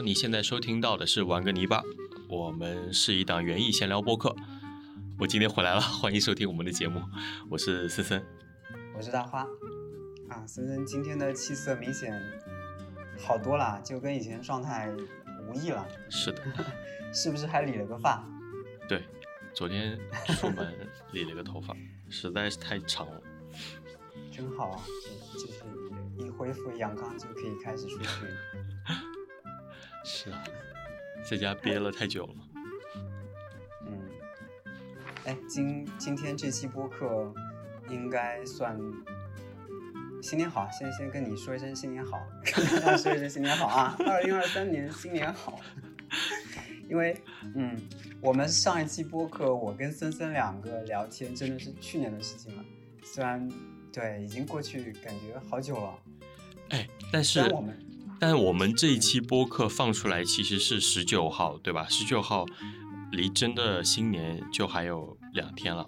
Hello，你现在收听到的是玩个泥巴，我们是一档园艺闲聊播客。我今天回来了，欢迎收听我们的节目，我是森森，我是大花。啊，森森今天的气色明显好多了，就跟以前状态无异了。是的，是不是还理了个发？对，昨天出门 理了个头发，实在是太长了。真好啊，就是一恢复阳刚就可以开始出去。是啊，在家憋了太久了。嗯，哎，今今天这期播客应该算新年好，先先跟你说一声新年好，跟大家说一声新年好啊！二零二三年新年好。因为，嗯，我们上一期播客，我跟森森两个聊天，真的是去年的事情了。虽然，对，已经过去，感觉好久了。哎，但是我们。但我们这一期播客放出来其实是十九号，对吧？十九号离真的新年就还有两天了。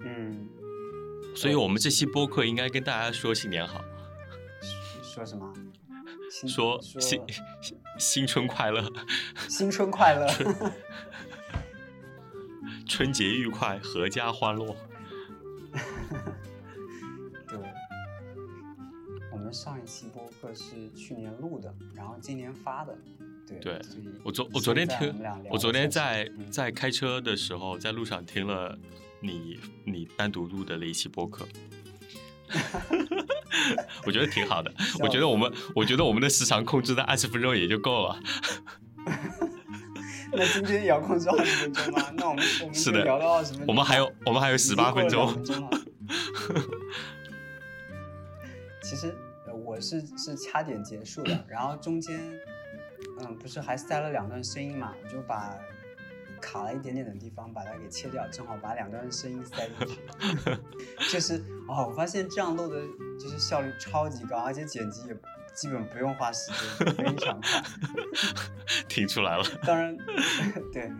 嗯，所以我们这期播客应该跟大家说新年好。说什么？说新新春快乐。新春快乐。春 节愉快，阖家欢乐。上一期播客是去年录的，然后今年发的，对。对，我昨我昨天听，我昨天在在开车的时候，在路上听了你你单独录的那一期播客，我觉得挺好的。我觉得我们我觉得我们的时长控制在二十分钟也就够了。那今天也要控制二十分钟吗？那我们我们是的聊到二十分钟，我们还有我们还有十八分钟。其实。我是是掐点结束的，然后中间，嗯，不是还塞了两段声音嘛？我就把卡了一点点的地方把它给切掉，正好把两段声音塞进去。就是哦，我发现这样录的，就是效率超级高，而且剪辑也基本不用花时间，非常快。听出来了。当然，对，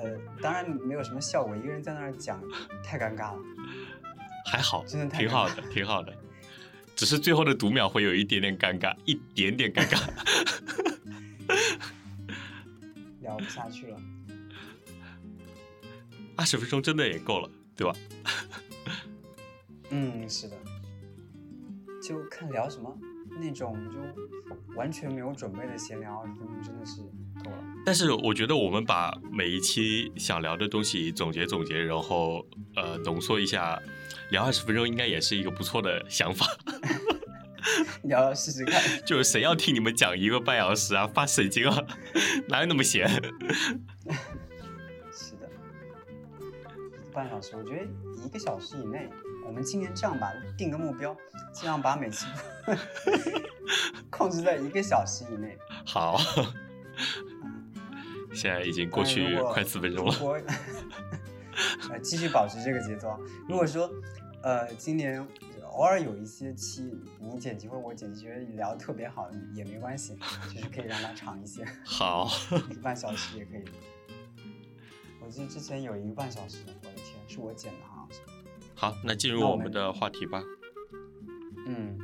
呃，当然没有什么效果，一个人在那儿讲太尴尬了。还好，真的挺好的，挺好的。只是最后的读秒会有一点点尴尬，一点点尴尬，聊不下去了。二十分钟真的也够了，对吧？嗯，是的。就看聊什么，那种就完全没有准备的闲聊，二十分钟真的是够了。但是我觉得我们把每一期想聊的东西总结总结，然后呃浓缩一下。聊二十分钟应该也是一个不错的想法，你要试试看。就是谁要听你们讲一个半小时啊？发神经啊！哪有那么闲？是的，半小时，我觉得一个小时以内，我们今年这样吧，定个目标，尽量把每期控制在一个小时以内。好，现在已经过去快四分钟了。呃，继续保持这个节奏。如果说，呃，今年偶尔有一些期你剪辑或我剪辑觉得你聊特别好，也没关系，就是可以让它长一些。好，一个半小时也可以。我记得之前有一个半小时，我的天，是我剪的哈。好，那进入我们的话题吧。嗯，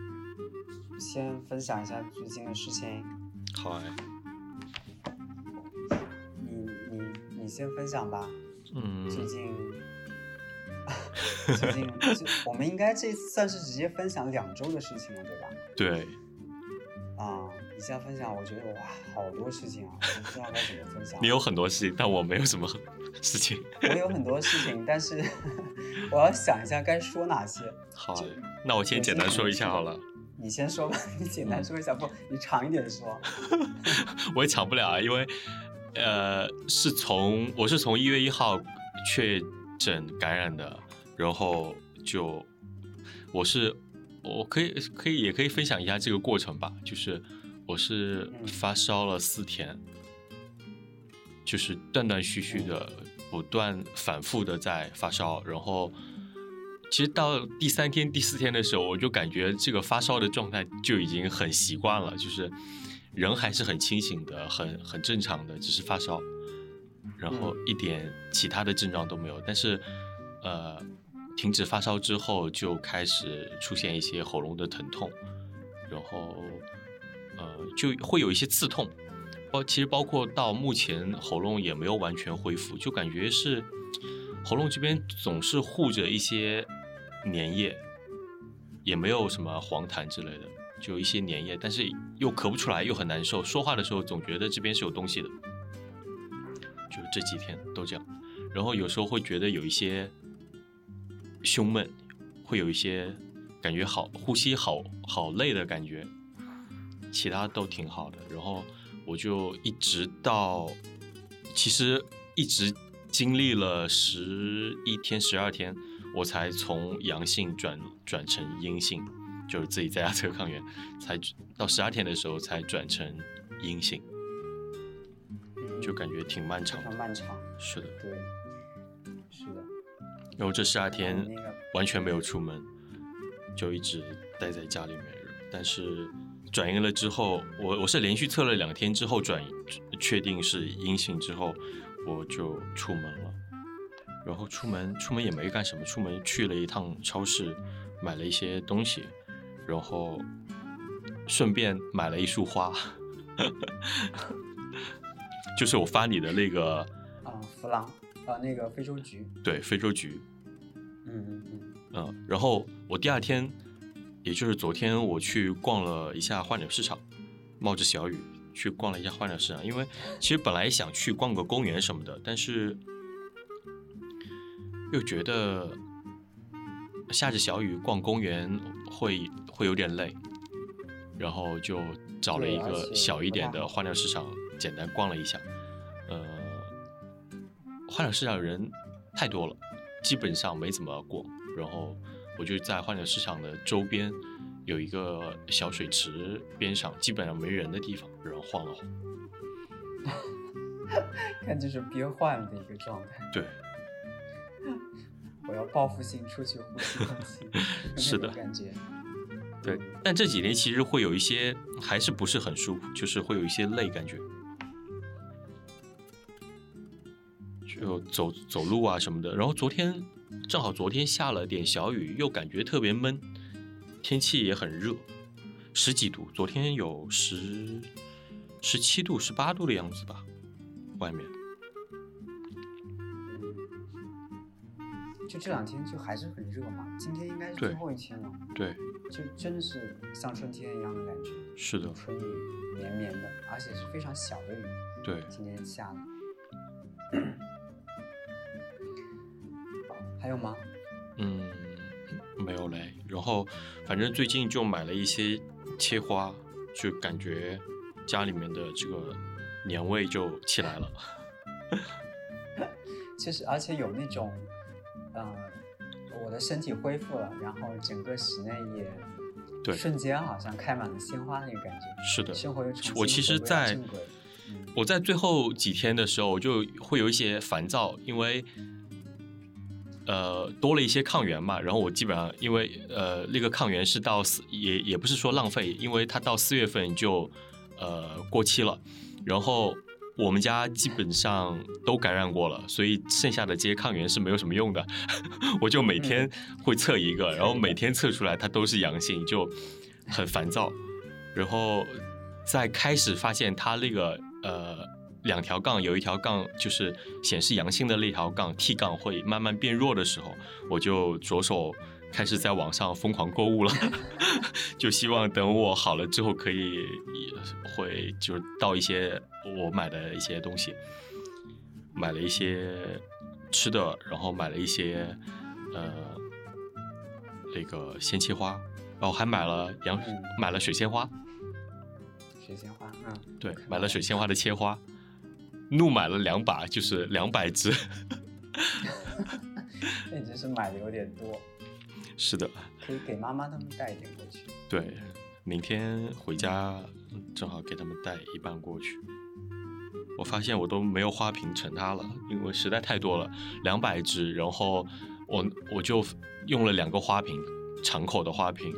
先分享一下最近的事情。好哎。你你你先分享吧。嗯，最近，最近，我们应该这算是直接分享两周的事情了，对吧？对。啊，一下分享，我觉得哇，好多事情啊，我不知道该怎么分享。你有很多事情，但我没有什么事情。我有很多事情，但是我要想一下该说哪些。好，那我先简单说一下好了。你先说吧，你简单说一下，不，你长一点说。我也抢不了啊，因为。呃，是从我是从一月一号确诊感染的，然后就我是我可以可以也可以分享一下这个过程吧，就是我是发烧了四天，就是断断续续的不断反复的在发烧，然后其实到第三天第四天的时候，我就感觉这个发烧的状态就已经很习惯了，就是。人还是很清醒的，很很正常的，只是发烧，然后一点其他的症状都没有。但是，呃，停止发烧之后就开始出现一些喉咙的疼痛，然后呃，就会有一些刺痛，包其实包括到目前喉咙也没有完全恢复，就感觉是喉咙这边总是护着一些粘液，也没有什么黄痰之类的，就一些粘液，但是又咳不出来，又很难受，说话的时候总觉得这边是有东西的，就这几天都这样，然后有时候会觉得有一些胸闷，会有一些感觉好呼吸好好累的感觉，其他都挺好的。然后我就一直到，其实一直经历了十一天、十二天，我才从阳性转转成阴性，就是自己在家测 抗原，才到十二天的时候才转成阴性，就感觉挺漫长的。非常漫长。是的，对，是的。然后这十二天完全没有出门，就一直待在家里面。但是转阴了之后，我我是连续测了两天之后转确定是阴性之后，我就出门了。然后出门出门也没干什么，出门去了一趟超市，买了一些东西，然后顺便买了一束花，就是我发你的那个啊，弗朗啊，那个非洲菊。对非洲菊，嗯嗯嗯。嗯，然后我第二天，也就是昨天，我去逛了一下花鸟市场，冒着小雨去逛了一下花鸟市场，因为其实本来想去逛个公园什么的，但是又觉得下着小雨逛公园会会有点累，然后就找了一个小一点的花鸟市场，简单逛了一下，呃，花鸟市场人太多了，基本上没怎么逛。然后我就在花鸟市场的周边有一个小水池边上，基本上没人的地方，然后晃了晃。看就是憋坏了的一个状态。对，我要报复性出去呼吸空气，是的感觉。对，但这几天其实会有一些还是不是很舒服，就是会有一些累感觉，就走走路啊什么的。然后昨天正好昨天下了点小雨，又感觉特别闷，天气也很热，十几度，昨天有十十七度、十八度的样子吧，外面。就这两天就还是很热嘛，今天应该是最后一天了，对，就真的是像春天一样的感觉，是的，春雨绵绵的，而且是非常小的雨，对，今天下的。还有吗？嗯，没有嘞。然后反正最近就买了一些切花，就感觉家里面的这个年味就起来了。其实而且有那种，呃，我的身体恢复了，然后整个室内也对瞬间好像开满了鲜花那个感觉，是的，生活又重新我其实在我在最后几天的时候就会有一些烦躁，因为呃多了一些抗原嘛，然后我基本上因为呃那个抗原是到四也也不是说浪费，因为它到四月份就呃过期了，然后我们家基本上都感染过了，所以剩下的这些抗原是没有什么用的，我就每天会测一个，然后每天测出来它都是阳性，就很烦躁，然后在开始发现它那个呃两条杠有一条杠就是显示阳性的那条杠 T 杠会慢慢变弱的时候，我就着手开始在网上疯狂购物了，就希望等我好了之后可以也会就是到一些我买的一些东西，买了一些吃的，然后买了一些呃那个鲜切花，然后还买了洋嗯买了水仙花。水仙花，嗯，对，买了水仙花的切花，怒买了两把，就是两百只。那你真是买的有点多，是的，可以给妈妈他们带一点过去。对，明天回家嗯正好给他们带一半过去。我发现我都没有花瓶盛它了，因为实在太多了，两百只，然后我我就用了两个花瓶，敞口的花瓶，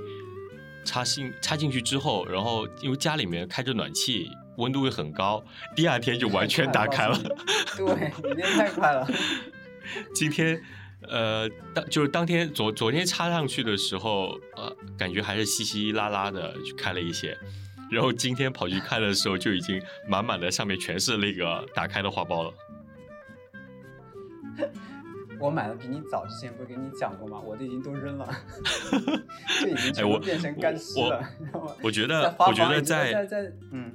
插进插进去之后，然后因为家里面开着暖气，温度会很高，第二天就完全打开了。对，你那太快了。今天，呃，当就是当天昨昨天插上去的时候，呃，感觉还是稀稀拉拉的，就开了一些，然后今天跑去看的时候，就已经满满的上面全是那个打开的花苞了。我买的比你早，之前不是跟你讲过吗？我的已经都扔了，就已经全部变成干尸我了？我觉得，我觉得在嗯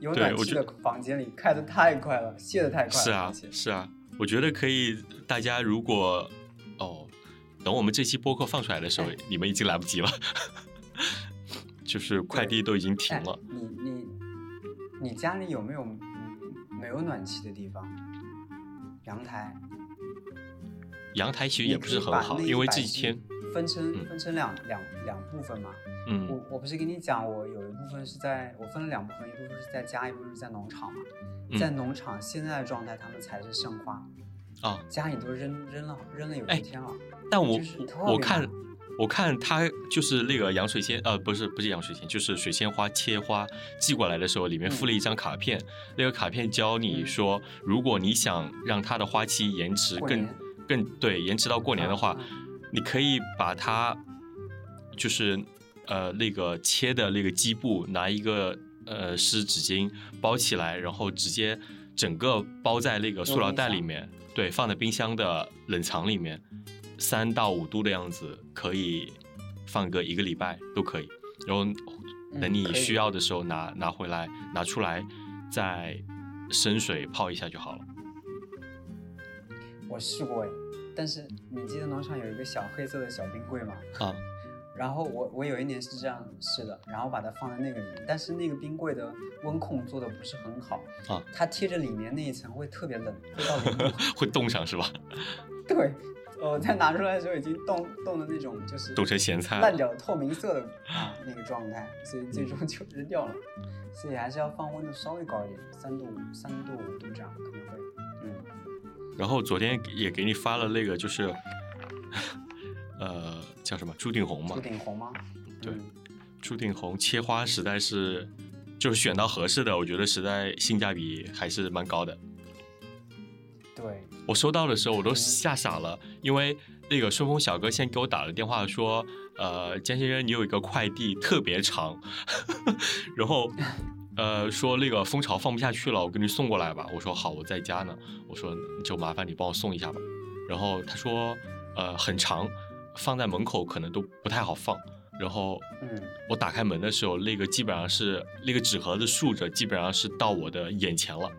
有暖气的房间里开的太快了，卸的太快了，是啊是啊，我觉得可以，大家如果哦，等我们这期播客放出来的时候，哎你们已经来不及了，就是快递都已经停哎了。你你你家里有没有嗯没有暖气的地方？阳台阳台其实也不是很好，因为这几天，分成嗯。分成两两两部分嘛。嗯。我我不是跟你讲，我有一部分是在我分了两部分，一部分是在家，一部分是在农场嘛。在嗯农场现在的状态，他们才是盛花，啊，家里都扔扔了扔了有哎一天了。但我我看我看他就是那个洋水仙，呃，不是不是洋水仙，就是水仙花切花寄过来的时候，里面附了一张卡片，那个卡片教你嗯。说，如果你想让它的花期延迟更更对延迟到过年的话，嗯你可以把它就是呃那个切的那个基部拿一个呃湿纸巾包起来，然后直接整个包在那个塑料袋里面，对，放在冰箱的冷藏里面，三到五度的样子，可以放个一个礼拜都可以。然后嗯等你需要的时候拿拿回来拿出来，再生水泡一下就好了。我试过哎，但是你记得农场有一个小黑色的小冰柜吗？啊，然后我我有一年是这样试的，然后把它放在那个里面，但是那个冰柜的温控做的不是很好啊，它贴着里面那一层会特别冷，会 冻上是吧？对，我在拿出来的时候已经冻冻的那种就是冻成咸菜了烂掉透明色的啊那个状态，所以最终就扔掉了。所以还是要放温度稍微高一点，三度三度五度这样可能会，嗯，然后昨天也给你发了那个，就是，呃，叫什么朱顶红嘛朱？顶红吗？对嗯朱顶红切花实在是，就是选到合适的，我觉得实在性价比还是蛮高的。对，我收到的时候我都吓傻了，因为那个顺丰小哥先给我打了电话说，呃，江先生，你有一个快递特别长，然后呃说那个蜂巢放不下去了，我给你送过来吧。我说好，我在家呢。我说就麻烦你帮我送一下吧。然后他说呃很长，放在门口可能都不太好放。然后嗯，我打开门的时候，那个基本上是那个纸盒子竖着，基本上是到我的眼前了。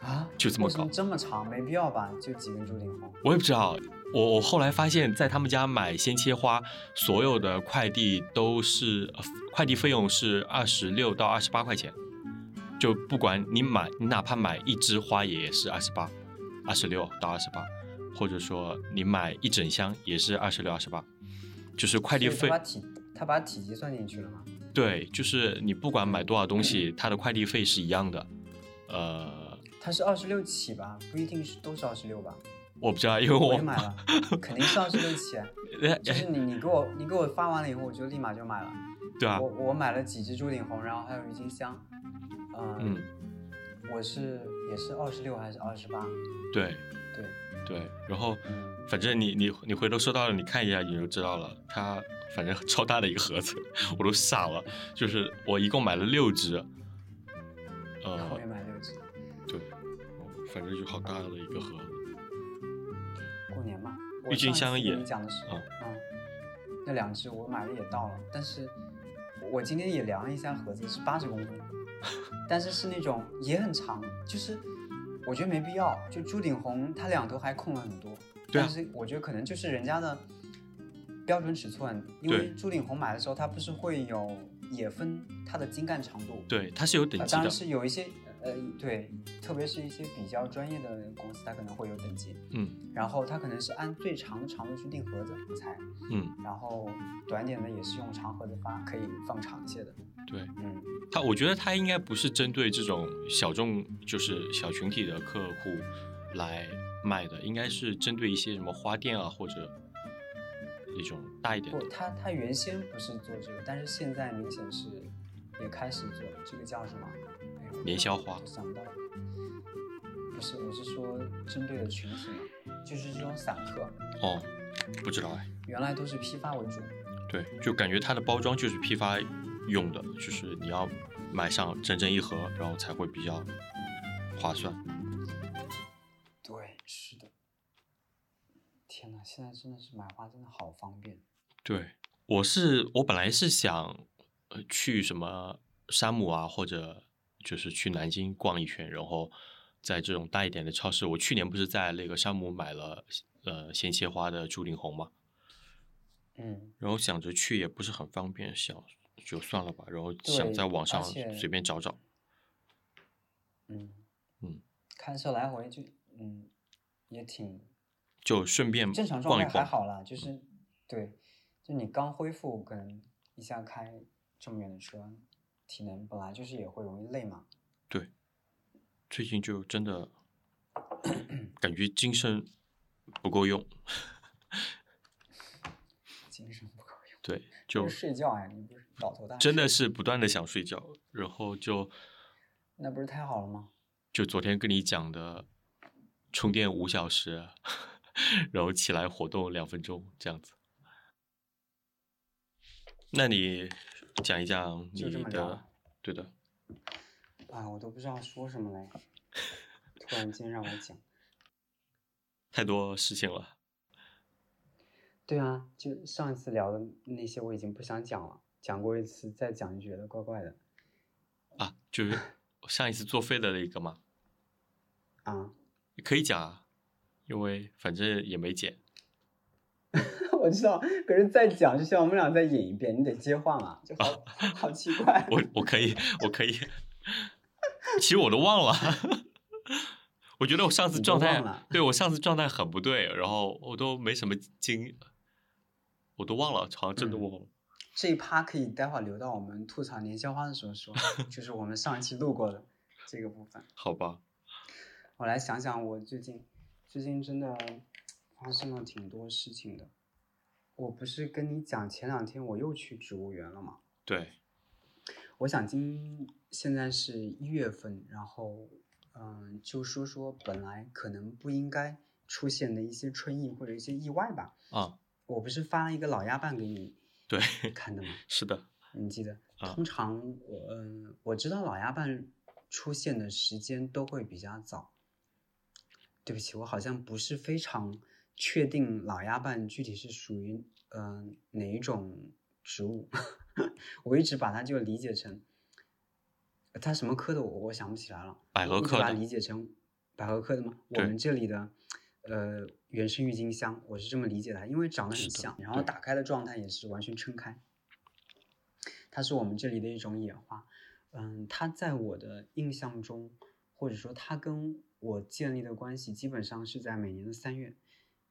啊，就这么高这么长？没必要吧？就几根朱顶红。我也不知道，我我后来发现，在他们家买鲜切花，所有的快递都是、呃快递费用是二十六到二十八块钱，就不管你买，你哪怕买一枝花也是二十八，二十六到二十八，或者说你买一整箱也是二十六、二十八，就是快递费他把体他把体积算进去了吗？对，就是你不管买多少东西，它的快递费是一样的，呃，它是二十六起吧？不一定是都是二十六吧？我不知道，因为我买了，肯定是二十六起。哎就是你你给我你给我发完了以后，我就立马就买了。对啊我，我买了几只朱顶红，然后还有郁金香。嗯，嗯，我是也是二十六还是二十八？对对，对，然后。嗯，反正你你你回头收到了，你看一下你就知道了。它反正超大的一个盒子，我都傻了。就是我一共买了六只，我呃也，买六只。对，反正就好大的一个盒郁金香也讲的是，啊嗯，那两只我买的也到了，但是我今天也量了一下盒子是八十公分，但是是那种也很长，就是我觉得没必要。就朱顶红它两头还空了很多，对啊但是我觉得可能就是人家的标准尺寸，因为朱顶红买的时候它不是会有也分它的茎干长度，对，它是有等级的呃当然。是有一些呃对，特别是一些比较专业的公司，它可能会有等级。嗯然后它可能是按最长的长度去定盒子，我猜。嗯，然后短点的也是用长盒子发，可以放长一些的。对嗯，它，我觉得它应该不是针对这种小众，就是小群体的客户来卖的，应该是针对一些什么花店啊或者一种大一点的不，。它它原先不是做这个，但是现在明显是也开始做这个叫什么？年宵花我想不到。不是，我是说针对的群体嘛，就是这种散客，哦，不知道哎。原来都是批发为主。对，就感觉它的包装就是批发用的，就是你要买上整整一盒，然后才会比较划算。对，是的。天呐，现在真的是买花真的好方便。对，我是我本来是想呃去什么山姆啊，或者就是去南京逛一圈，然后在这种大一点的超市，我去年不是在那个山姆买了呃鲜切花的朱林红嘛，嗯，然后想着去也不是很方便，想就算了吧，然后想在网上随便找找。嗯嗯，开车来回就嗯也挺就顺便正常状态还。好啦，就是对，就你刚恢复，可能一下开这么远的车，体能本来就是也会容易累嘛。对，最近就真的 感觉精神不够用。精神不够用，对，就就是睡觉呀，你不是倒头大真的是不断的想睡觉，然后就那不是太好了吗？就昨天跟你讲的，充电五小时，然后起来活动两分钟这样子。那你讲一讲你的，对的，啊，我都不知道说什么嘞，突然间让我讲。太多事情了。对啊，就上一次聊的那些我已经不想讲了，讲过一次再讲就觉得怪怪的啊，就是上一次作废的那个嘛，啊。可以讲啊，因为反正也没剪。我知道，可是再讲就像我们俩再演一遍，你得接话嘛，就好好奇怪。我我可以，我可以。其实我都忘了，我觉得我上次状态，对我上次状态很不对，然后我都没什么经，我都忘了，好像真的嗯忘了。这一趴可以待会儿留到我们吐槽年宵花的时候说，就是我们上一期录过的这个部分。好吧，我来想想，我最近最近真的发生了挺多事情的。我不是跟你讲，前两天我又去植物园了吗？对，我想今现在是一月份，然后嗯，就说说本来可能不应该出现的一些春意或者一些意外吧。啊，我不是发了一个老鸭蛋给你对，看的吗？是的，你记得？啊通常我嗯，我知道老鸭蛋出现的时间都会比较早。对不起，我好像不是非常确定老鸭瓣具体是属于嗯、呃哪一种植物，我一直把它就理解成它什么科的我我想不起来了，百合科的理解成百合科的吗？我们这里的呃原生郁金香，我是这么理解的，因为长得很像，然后打开的状态也是完全撑开。它是我们这里的一种野花，嗯，它在我的印象中，或者说它跟我建立的关系，基本上是在每年的三月，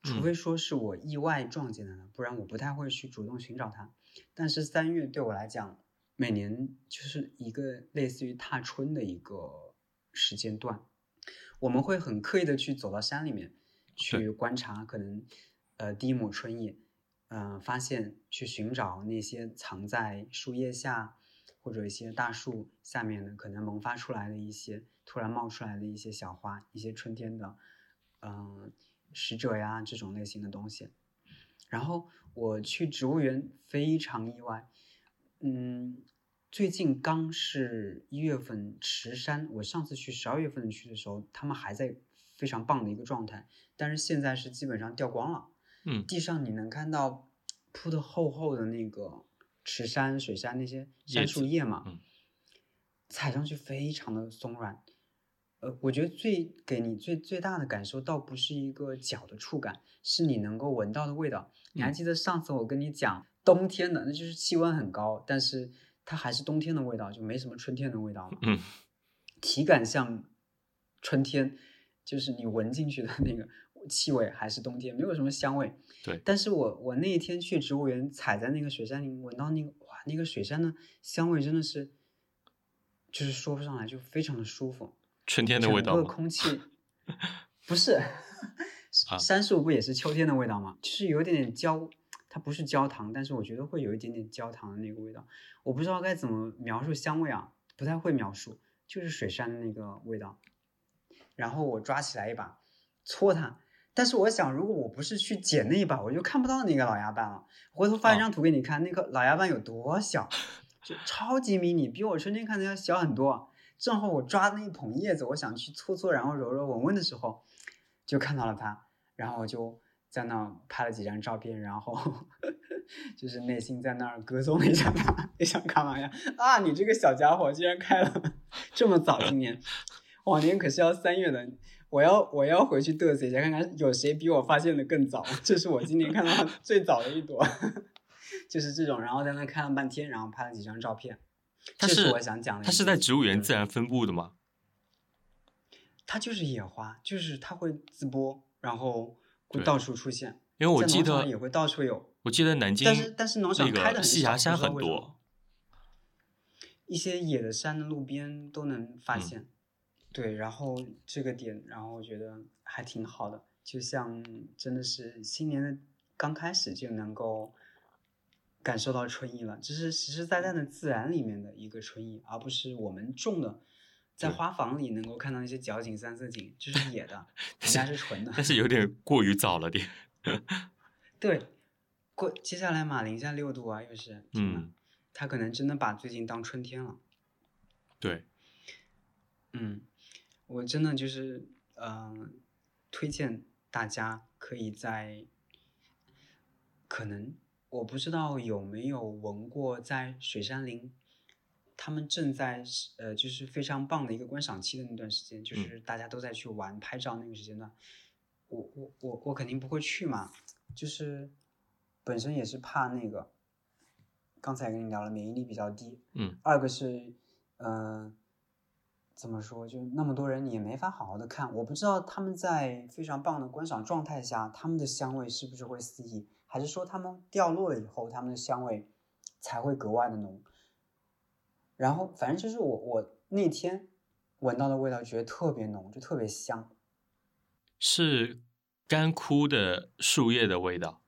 除嗯非说是我意外撞见它的，不然我不太会去主动寻找它。但是三月对我来讲，每年就是一个类似于踏春的一个时间段，我们会很刻意的去走到山里面去观察，可能呃第一抹春意，嗯，发现去寻找那些藏在树叶下或者一些大树下面的可能萌发出来的一些突然冒出来的一些小花，一些春天的嗯使者呀这种类型的东西。然后我去植物园非常意外，嗯，最近刚是一月份池山，我上次去十二月份去的时候，他们还在非常棒的一个状态，但是现在是基本上掉光了。嗯，地上你能看到铺的厚厚的那个池杉、水杉那些杉树叶嘛，嗯踩上去非常的松软。呃，我觉得最给你最最大的感受，倒不是一个脚的触感，是你能够闻到的味道。你还嗯记得上次我跟你讲，冬天的那就是气温很高，但是它还是冬天的味道，就没什么春天的味道嘛。嗯，体感像春天，就是你闻进去的那个气味还是冬天，没有什么香味。对但是我我那一天去植物园，踩在那个雪山里，闻到那个哇，那个雪山的香味真的是，就是说不上来，就非常的舒服。春天的味道整个吗？空气 不是，啊杉树不也是秋天的味道吗？就是有一点点焦，它不是焦糖，但是我觉得会有一点点焦糖的那个味道。我不知道该怎么描述香味啊，不太会描述，就是水杉的那个味道。然后我抓起来一把，搓它。但是我想，如果我不是去捡那一把，我就看不到那个老鸭瓣了。回头发一哦张图给你看，那个老鸭瓣有多小，就超级迷你，比我春天看的要小很多。正好我抓那一捧叶子，我想去搓搓，然后揉揉闻闻的时候，就看到了它，然后我就在那拍了几张照片，然后 就是内心在那儿歌颂一下它，你 想干嘛呀？啊，你这个小家伙居然开了 这么早，今年往年可是要三月的。我要我要回去嘚瑟一下，看看有谁比我发现的更早。这是我今年看到最早的一朵，就是这种。然后在那看了半天，然后拍了几张照片。它是我想讲的。它是在植物园自然分布的吗？它就是野花，就是它会自播，然后会到处出现。因为我记得也会到处有。我记得南京，但是但是农场开的细芽山很多，一些野的山的路边都能发现。对，然后这个点，然后我觉得还挺好的，就像真的是新年的刚开始就能够感受到春意了，这是实实在在的自然里面的一个春意，而不是我们种的，在花房里能够看到那些角景、三色景，这是野的，人家是纯的。但是有点过于早了点。对，过接下来嘛，零下六度啊，又是，嗯，他可能真的把最近当春天了。对，嗯。我真的就是，嗯，推荐大家可以在，可能我不知道有没有闻过，在水杉林，他们正在呃，就是非常棒的一个观赏期的那段时间，就是大家都在去玩拍照那个时间段，我我我我肯定不会去嘛，就是本身也是怕那个，刚才跟你聊了免疫力比较低，嗯，二个是，嗯。怎么说？就那么多人，你也没法好好的看。我不知道他们在非常棒的观赏状态下，他们的香味是不是会四溢，还是说它们掉落了以后，它们的香味才会格外的浓。然后，反正就是我我那天闻到的味道，觉得特别浓，就特别香。是干枯的树叶的味道，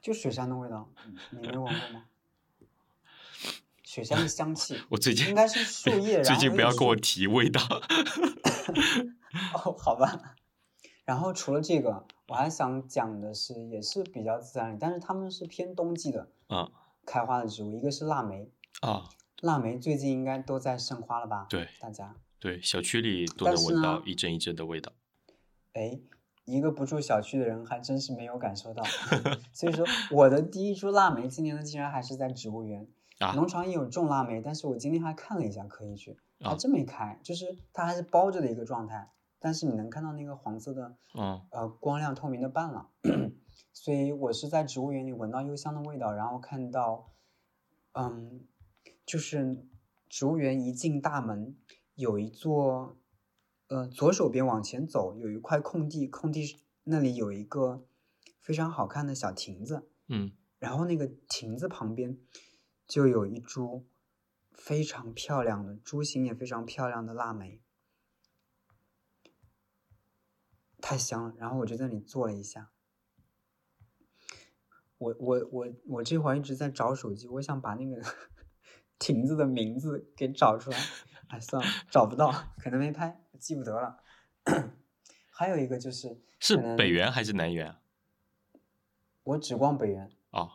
就雪山的味道。你没闻过吗？雪山的香气，我最近应该是树叶。最近不要跟我提味道。哦，好吧。然后除了这个，我还想讲的是，也是比较自然，但是它们是偏冬季的啊开花的植物。一个是腊梅啊，腊梅最近应该都在盛花了吧？对，大家对小区里都能闻到一阵一阵的味道。哎，一个不住小区的人还真是没有感受到。所以说，我的第一株腊梅今年呢，竟然还是在植物园。啊农场也有种腊梅，但是我今天还看了一下，可以去，还真没开，就是它还是包着的一个状态，但是你能看到那个黄色的，嗯呃，光亮透明的瓣了，所以我是在植物园里闻到幽香的味道，然后看到，嗯，就是植物园一进大门，有一座，呃，左手边往前走有一块空地，空地那里有一个非常好看的小亭子，嗯，然后那个亭子旁边。就有一株非常漂亮的株形也非常漂亮的腊梅，太香了。然后我就在那里坐了一下。我我我我这会儿一直在找手机，我想把那个 亭子的名字给找出来。哎，算了，找不到，可能没拍，记不得了。还有一个就是是北园还是南园？我只逛北园。哦。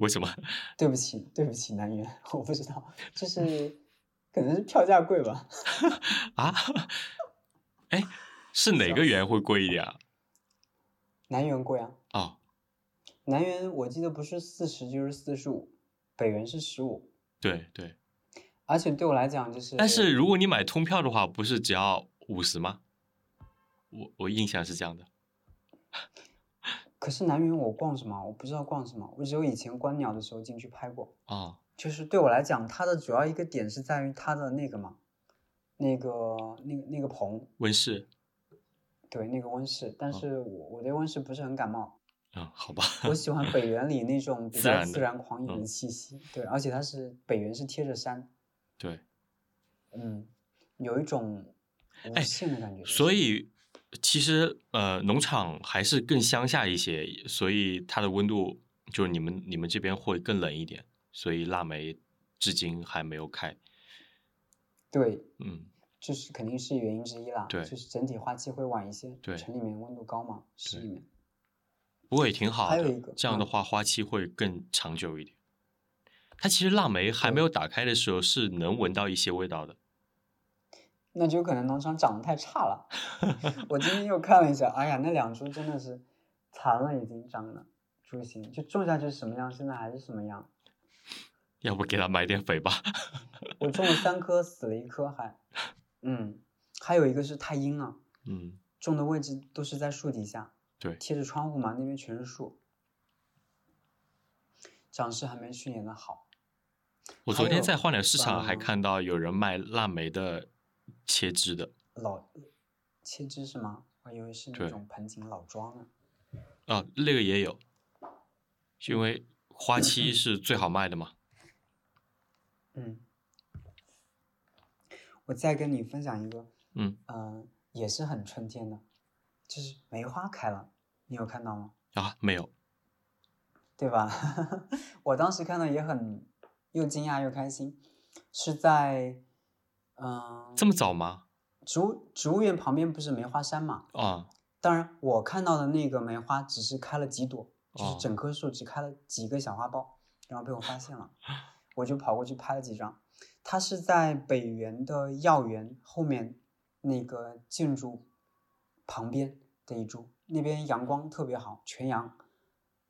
为什么？对不起，对不起，南园，我不知道，就是可能是票价贵吧。啊？哎，是哪个园会贵一点啊？南园贵啊。哦。南园我记得不是四十就是四十五，北园是十五。对对。而且对我来讲就是，但是如果你买通票的话，不是只要五十吗？我我印象是这样的。可是南园我逛什么？我不知道逛什么。我只有以前观鸟的时候进去拍过啊。就是对我来讲，它的主要一个点是在于它的那个嘛，那个那个那个棚温室。对，那个温室。但是我我对温室不是很感冒。嗯，好吧。我喜欢北园里那种比较自然狂野的气息。对，而且它是北园是贴着山。对。嗯，有一种无限的感觉。所以。其实，呃，农场还是更乡下一些，所以它的温度就是你们你们这边会更冷一点，所以腊梅至今还没有开。对，嗯，这是肯定是原因之一啦。对，就是整体花期会晚一些。对，城里面温度高嘛，市里面。不过也挺好的。还有一个，这样的话花期会更长久一点。它其实腊梅还没有打开的时候是能闻到一些味道的。那就可能农场长得太差了。我今天又看了一下，哎呀，那两株真的是残了，已经长了株形，就种下去什么样，现在还是什么样。要不给它买点肥吧？我种了三棵，死了一棵，还，嗯，还有一个是太阴了，嗯，种的位置都是在树底下，对，贴着窗户嘛，那边全是树，长势还没去年的好。我昨天在花鸟市场还嗯看到有人卖腊梅的切枝的，老切枝是吗？我以为是那种盆景老桩呢。啊，那个也有，因为花期 是最好卖的嘛。嗯，我再跟你分享一个，嗯，呃，也是很春天的，就是梅花开了，你有看到吗？啊，没有，对吧？我当时看到也很又惊讶又开心，是在嗯、这么早吗？植物植物园旁边不是梅花山嘛？啊，当然，我看到的那个梅花只是开了几朵，就是哦整棵树只开了几个小花苞，然后被我发现了，我就跑过去拍了几张。它是在北园的药园后面那个建筑旁边的一株，那边阳光特别好，全阳，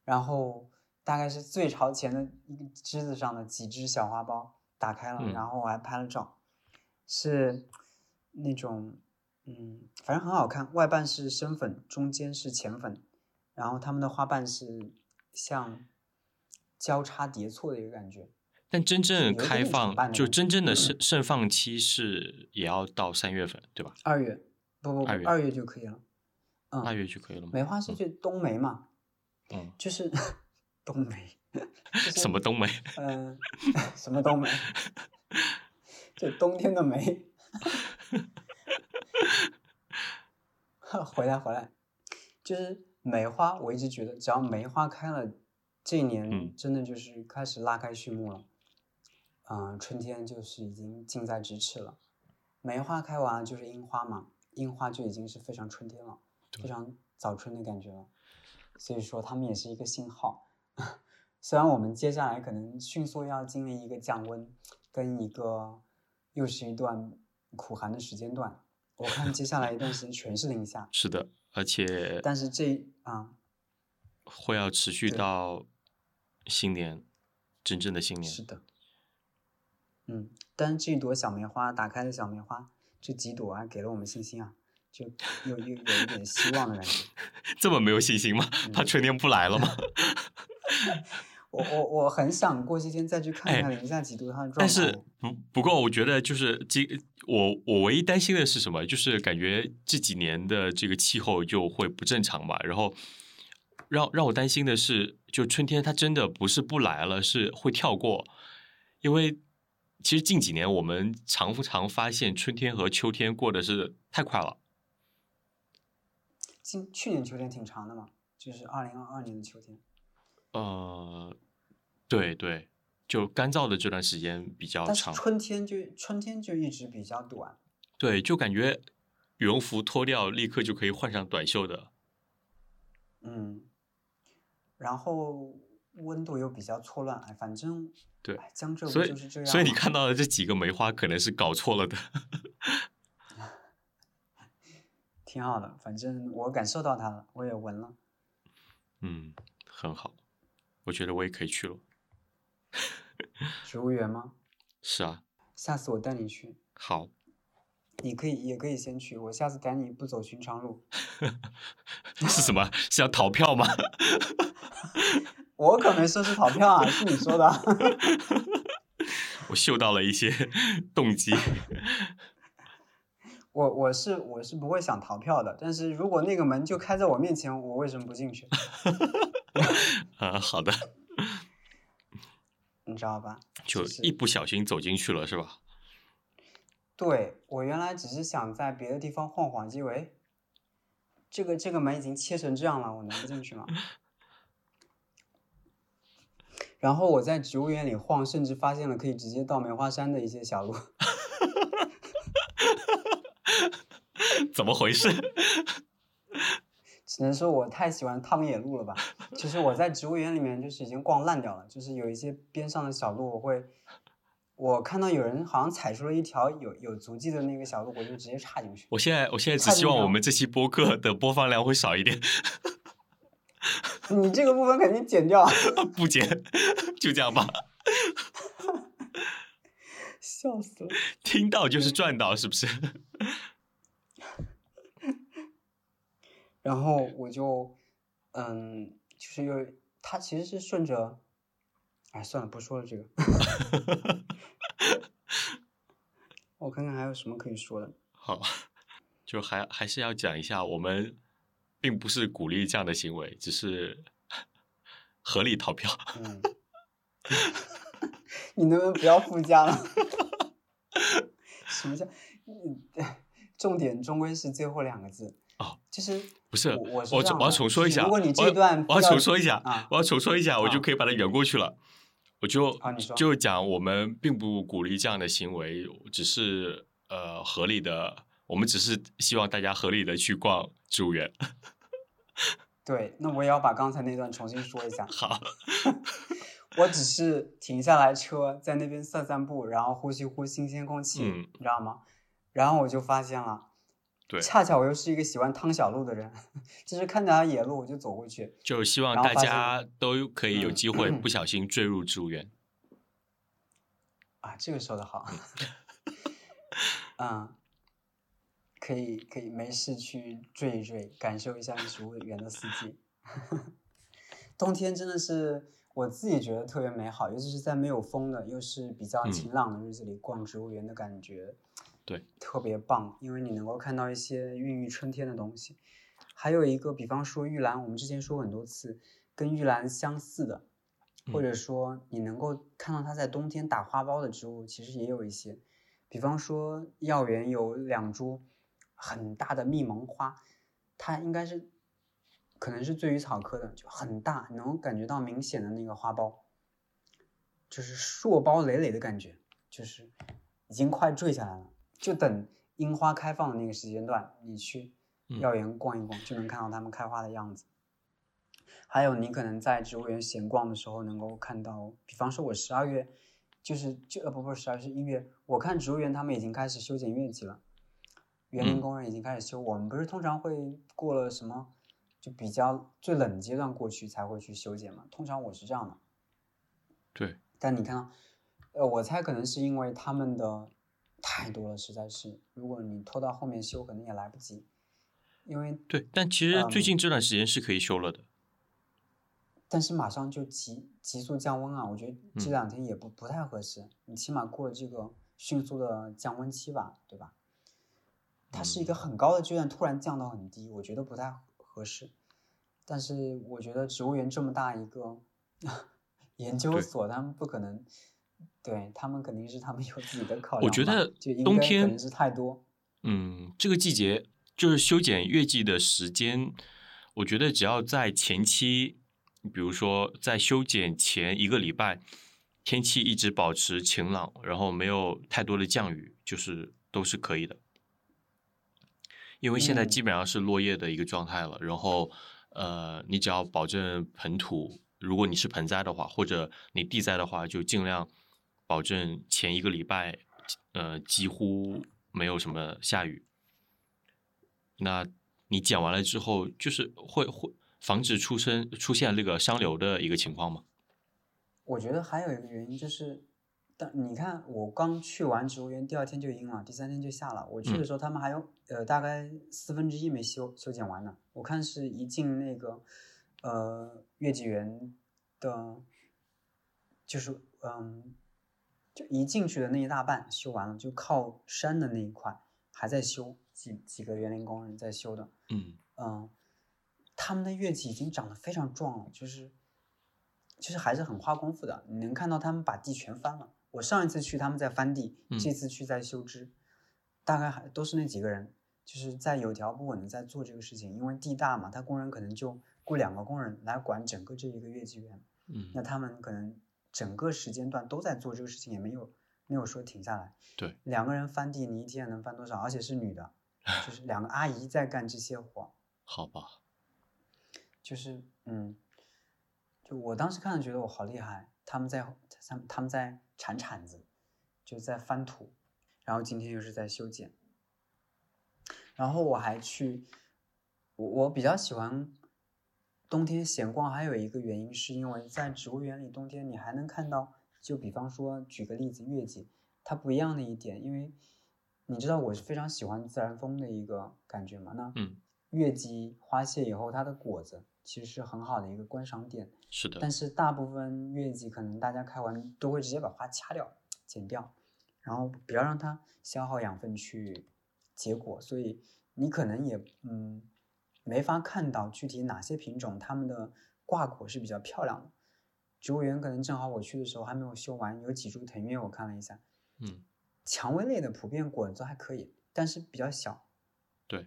然后大概是最朝前的一个枝子上的几只小花苞打开了，嗯然后我还拍了照，是那种嗯，反正很好看，外瓣是深粉，中间是浅粉，然后它们的花瓣是像交叉叠错的一个感觉。但真正开放就真正的盛盛放期是也要到三月份，对吧？二月，不不不，二月就可以了。嗯，二月就可以了吗？梅花是嗯就冬梅嘛，嗯，就是冬梅，什么冬梅？嗯、什么冬梅，就冬天的梅。回来回来，就是梅花，我一直觉得只要梅花开了，这一年嗯真的就是开始拉开序幕了。嗯、春天就是已经近在咫尺了。梅花开完就是樱花嘛，樱花就已经是非常春天了，非常早春的感觉了。所以说，它们也是一个信号。虽然我们接下来可能迅速要经历一个降温，跟一个又是一段苦寒的时间段。我看接下来一段时间全是零下，是的，而且但是这啊会要持续到新年，真正的新年是。的，嗯，但是这朵小梅花打开的小梅花，这几朵啊，给了我们信心啊，就有有有一点希望的感觉。这么没有信心吗？怕嗯春天不来了吗？我我我很想过些天再去看哎看零下几度它的状态。但是不不过，我觉得就是今我我唯一担心的是什么？就是感觉这几年的这个气候就会不正常嘛，然后让让我担心的是，就春天它真的不是不来了，是会跳过，因为其实近几年我们常不常发现春天和秋天过得是太快了。今去年秋天挺长的嘛，就是二零二二年的秋天。呃，对对，就干燥的这段时间比较长，春天就春天就一直比较短，对，就感觉羽绒服脱掉立刻就可以换上短袖的。嗯，然后温度又比较错乱，哎，反正对哎江浙不所以就是这样所以你看到的这几个梅花可能是搞错了的。挺好的，反正我感受到它了，我也闻了。嗯，很好，我觉得我也可以去了。植物园吗？是啊，下次我带你去，好，你可以也可以先去，我下次带你不走寻常路。是什么？是要逃票吗？我可没说是逃票啊，是你说的啊。我嗅到了一些动机。我我是我是不会想逃票的，但是如果那个门就开在我面前，我为什么不进去？啊，好的，你知道吧？就就是一不小心走进去了，是吧？对我原来只是想在别的地方晃晃，结果哎，这个这个门已经切成这样了，我能不进去吗？然后我在植物园里晃，甚至发现了可以直接到梅花山的一些小路。怎么回事？只能说我太喜欢趟野路了吧？其实我在植物园里面就是已经逛烂掉了，就是有一些边上的小路，我会，我看到有人好像踩出了一条有有足迹的那个小路，我就直接插进去。我现在我现在只希望我们这期播客的播放量会少一点。你这个部分肯定剪掉，不剪，就这样吧。笑死了！听到就是赚到，是不是？然后我就，嗯，就是又，他其实是顺着，哎，算了，不说了这个。我看看还有什么可以说的。好，就还还是要讲一下，我们并不是鼓励这样的行为，只是 合理逃票。嗯。你能不能不要附加了？什么叫？重点终归是最后两个字。哦，就是不是我我我要重说一下，如果你这段我要重说一下啊，我要重说一下，我就可以把它圆过去了。我就就讲我们并不鼓励这样的行为，只是呃合理的，我们只是希望大家合理的去逛植物园。对，那我也要把刚才那段重新说一下。好，我只是停下来车，在那边散散步，然后呼吸呼新鲜空气，你知道吗？然后我就发现了。对，恰巧我又是一个喜欢趟小路的人，就是看到野路我就走过去。就希望大家都可以有机会不小心坠入植物园。啊，这个说的好。嗯，可以可以没事去坠一坠，感受一下植物园的四季。冬天真的是我自己觉得特别美好，尤其是在没有风的，又是比较晴朗的日子里逛植物园的感觉。对，特别棒，因为你能够看到一些孕育春天的东西。还有一个，比方说玉兰，我们之前说过很多次，跟玉兰相似的，或者说你能够看到它在冬天打花苞的植物，其实也有一些。比方说，药园有两株很大的密蒙花，它应该是可能是醉鱼草科的，就很大，能够感觉到明显的那个花苞，就是硕苞累累的感觉，就是已经快坠下来了。就等樱花开放的那个时间段，你去药园逛一逛，就能看到它们开花的样子。还有，你可能在植物园闲逛的时候，能够看到，比方说，我十二月，就是就呃不不是十二是一月，我看植物园他们已经开始修剪月季了，园林工人已经开始修。我们不是通常会过了什么，就比较最冷阶段过去才会去修剪嘛？通常我是这样的。对。但你看到，呃，我猜可能是因为他们的。太多了，实在是。如果你拖到后面修，可能也来不及。因为对，但其实最近这段时间是可以修了的。但是马上就急急速降温啊！我觉得这两天也不不太合适。你起码过了这个迅速的降温期吧，对吧？它是一个很高的阶段，突然降到很低，我觉得不太合适。但是我觉得植物园这么大一个 研究所，他们不可能。对他们肯定是他们有自己的考量。我觉得冬天可能是太多。嗯，这个季节就是修剪月季的时间，我觉得只要在前期，比如说在修剪前一个礼拜，天气一直保持晴朗，然后没有太多的降雨，就是都是可以的。因为现在基本上是落叶的一个状态了，然后呃，你只要保证盆土，如果你是盆栽的话，或者你地栽的话，就尽量。保证前一个礼拜，呃，几乎没有什么下雨。那你剪完了之后，就是会会防止出生出现那个伤流的一个情况吗？我觉得还有一个原因就是，但你看我刚去完植物园，第二天就阴了，第三天就下了。我去的时候，他们还有呃大概四分之一没修修剪完呢。我看是一进那个呃月季园的，就是嗯。就一进去的那一大半修完了，就靠山的那一块还在修，几几个园林工人在修的。嗯嗯，他们的月季已经长得非常壮了，就是其实还是很花功夫的。你能看到他们把地全翻了。我上一次去他们在翻地，这次去在修枝，大概还都是那几个人，就是在有条不紊的在做这个事情。因为地大嘛，他工人可能就雇两个工人来管整个这一个月季园。嗯，那他们可能。整个时间段都在做这个事情，也没有没有说停下来。对，两个人翻地，你一天能翻多少？而且是女的，就是两个阿姨在干这些活。好吧。就是嗯，就我当时看了觉得我好厉害，他们在他们他们在铲铲子，就在翻土，然后今天又是在修剪，然后我还去，我我比较喜欢冬天闲逛，还有一个原因是因为在植物园里，冬天你还能看到，就比方说举个例子，月季，它不一样的一点，因为你知道我是非常喜欢自然风的一个感觉嘛，那嗯，月季花谢以后，它的果子其实是很好的一个观赏点。是的，但是大部分月季可能大家开完都会直接把花掐掉、剪掉，然后不要让它消耗养分去结果，所以你可能也嗯没法看到具体哪些品种它们的挂果是比较漂亮的。植物园可能正好我去的时候还没有修完，有几株藤月我看了一下，嗯，蔷薇类的普遍果子还可以，但是比较小。对。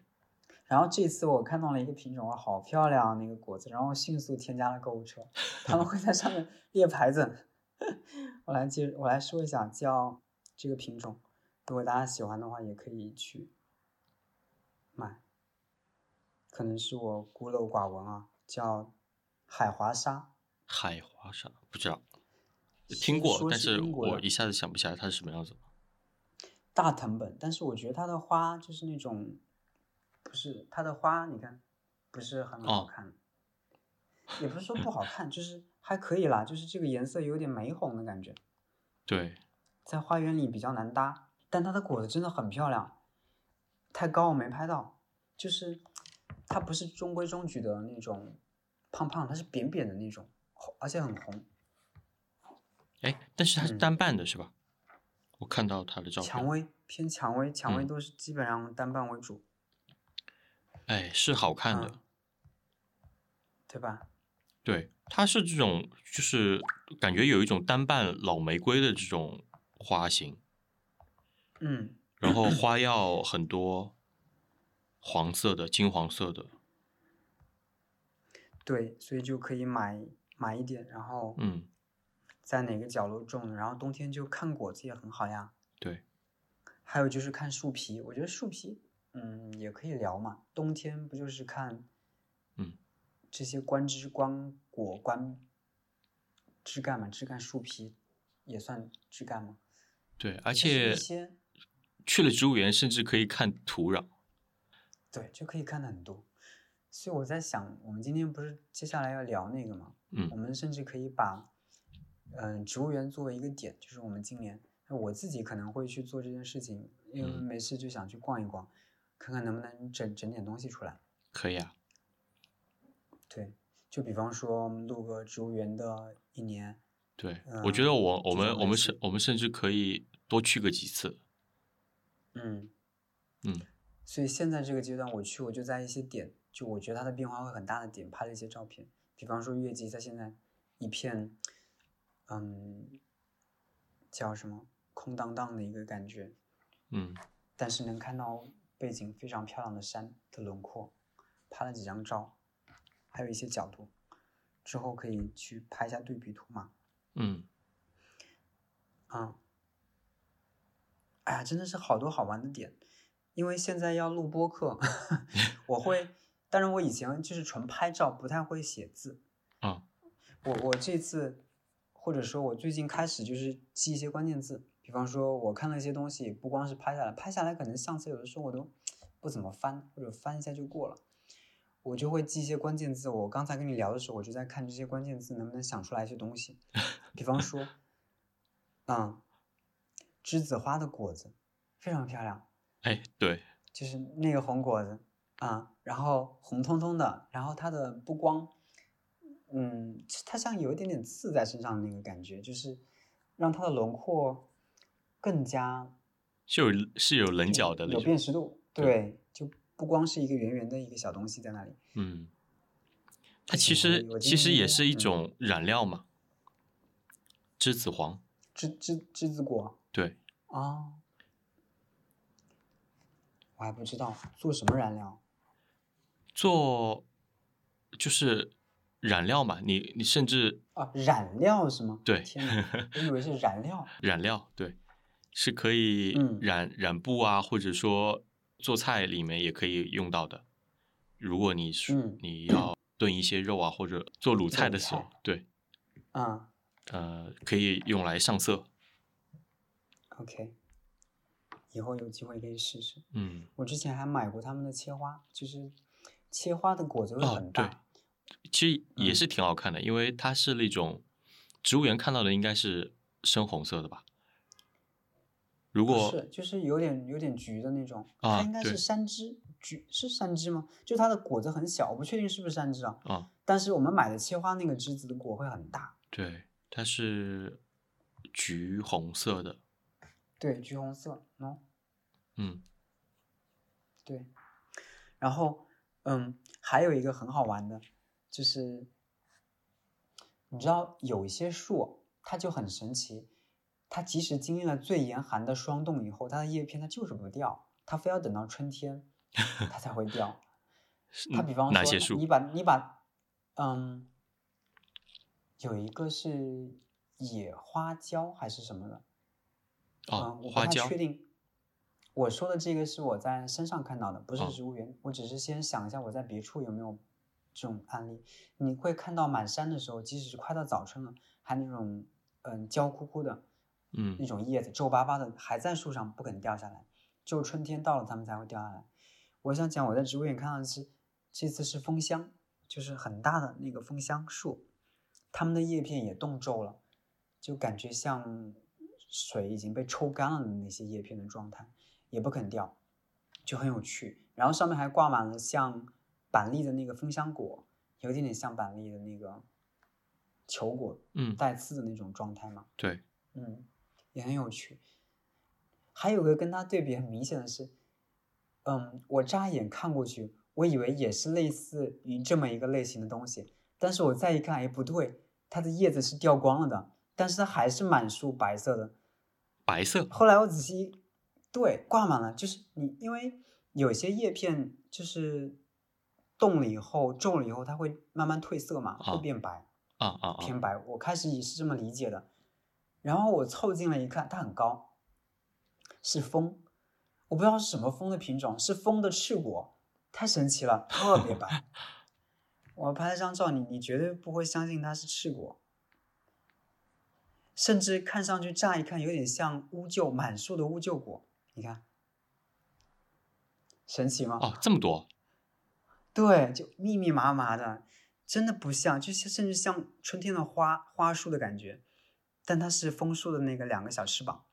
然后这次我看到了一个品种，哇，好漂亮啊那个果子，然后迅速添加了购物车。他们会在上面列牌子。我来接，我来说一下，叫这个品种，如果大家喜欢的话，也可以去买。可能是我孤陋寡闻啊，叫海华沙。海华沙不知道，听过，但是我一下子想不起来它是什么样子。大藤本，但是我觉得它的花就是那种。不是它的花，你看，不是很好看，也不是说不好看，就是还可以啦，就是这个颜色有点玫红的感觉。对，在花园里比较难搭，但它的果子真的很漂亮。太高我没拍到，就是它不是中规中矩的那种胖胖，它是扁扁的那种，而且很红。哎，但是它是单瓣的是吧？我看到它的照片。蔷薇偏蔷薇，蔷薇都是基本上单瓣为主。哎，是好看的，对吧？对，它是这种，就是感觉有一种单瓣老玫瑰的这种花型，嗯，然后花药很多，黄色的、金黄色的，对，所以就可以买买一点，然后嗯，在哪个角落种，然后冬天就看果子也很好呀。对，还有就是看树皮，我觉得树皮。嗯，也可以聊嘛。冬天不就是看，嗯，这些观枝、观果、观枝干嘛？枝干、树皮也算枝干吗？对，而且去了植物园，甚至可以看土壤。对，就可以看的很多。所以我在想，我们今天不是接下来要聊那个嘛？嗯，我们甚至可以把，嗯，植物园作为一个点，就是我们今年，我自己可能会去做这件事情，因为没事就想去逛一逛。看看能不能整整点东西出来，可以啊。对，就比方说录个植物园的一年。对，我觉得我我们我们甚我们甚至可以多去个几次。嗯嗯。所以现在这个阶段我去，我就在一些点，就我觉得它的变化会很大的点拍了一些照片。比方说月季，它现在一片，嗯，叫什么空荡荡的一个感觉。嗯。但是能看到。背景非常漂亮的山的轮廓，拍了几张照，还有一些角度，之后可以去拍一下对比图嘛。嗯，啊，哎呀，真的是好多好玩的点。因为现在要录播课，我会，当然我以前就是纯拍照，不太会写字。啊，我我这次，或者说我最近开始就是记一些关键字。比方说，我看了一些东西，不光是拍下来，拍下来可能相册有的时候我都 不怎么翻，或者翻一下就过了。我就会记一些关键字。我刚才跟你聊的时候，我就在看这些关键字能不能想出来一些东西。比方说，嗯，栀子花的果子非常漂亮。哎，对，就是那个红果子啊，然后红彤彤的，然后它的不光，嗯，它像有一点点刺在身上的那个感觉，就是让它的轮廓。更加是有是有棱角的，有辨识度，对，就不光是一个圆圆的一个小东西在那里。嗯，它其实其实也是一种染料嘛，栀子黄，栀栀栀子果，对，啊，我还不知道做什么染料，做就是染料嘛，你你甚至啊，染料是吗？对，天哪，我以为是染料，染料对。是可以染染布啊，或者说做菜里面也可以用到的。如果你是你要炖一些肉啊，或者做卤菜的时候，对啊呃，可以用来上色。，OK，以后有机会可以试试。嗯，我之前还买过他们的切花，就是切花的果子会哦对很大。其实也嗯是挺好看的，因为它是那种植物园看到的应该是深红色的吧？如果是，就是有点有点橘的那种，啊它应该是山枝，橘是山枝吗？就它的果子很小，我不确定是不是山枝啊。啊，但是我们买的切花那个枝子的果会很大，对，它是橘红色的，对，橘红色哦，嗯对。然后，嗯，还有一个很好玩的，就是你知道有一些树它就很神奇，它即使经历了最严寒的霜冻以后，它的叶片它就是不掉，它非要等到春天 它才会掉。是它比方说，哪些树你把你把，嗯，有一个是野花椒还是什么的，哦嗯，我不太确定。我说的这个是我在山上看到的，不是哦植物园。我只是先想一下我在别处有没有这种案例。你会看到满山的时候，即使是快到早春了，还那种嗯焦枯枯的嗯那种叶子皱巴巴的还在树上不肯掉下来，只有春天到了它们才会掉下来。我想讲我在植物园看到的是，这次是枫香，就是很大的那个枫香树，它们的叶片也冻皱了，就感觉像水已经被抽干了的那些叶片的状态，也不肯掉，就很有趣。然后上面还挂满了像板栗的那个枫香果，有一点点像板栗的那个球果嗯，带刺的那种状态嘛。对，嗯，也很有趣。还有个跟它对比很明显的是，嗯，我乍眼看过去，我以为也是类似于这么一个类型的东西，但是我再一看，哎，不对，它的叶子是掉光了的，但是它还是满树白色的。白色，后来我仔细一对挂满了，就是你因为有些叶片就是冻了以后皱了以后，它会慢慢褪色嘛，啊会变白。啊啊啊，偏白，我开始也是这么理解的。然后我凑近了一看，它很高，是枫，我不知道是什么枫的品种，是枫的翅果，太神奇了，特别白。我拍了张照，你你绝对不会相信它是赤果，甚至看上去乍一看有点像乌桕，满树的乌桕果，你看，神奇吗？哦，这么多，对，就密密麻麻的，真的不像，就是甚至像春天的花花束的感觉，但它是枫树的那个两个小翅膀，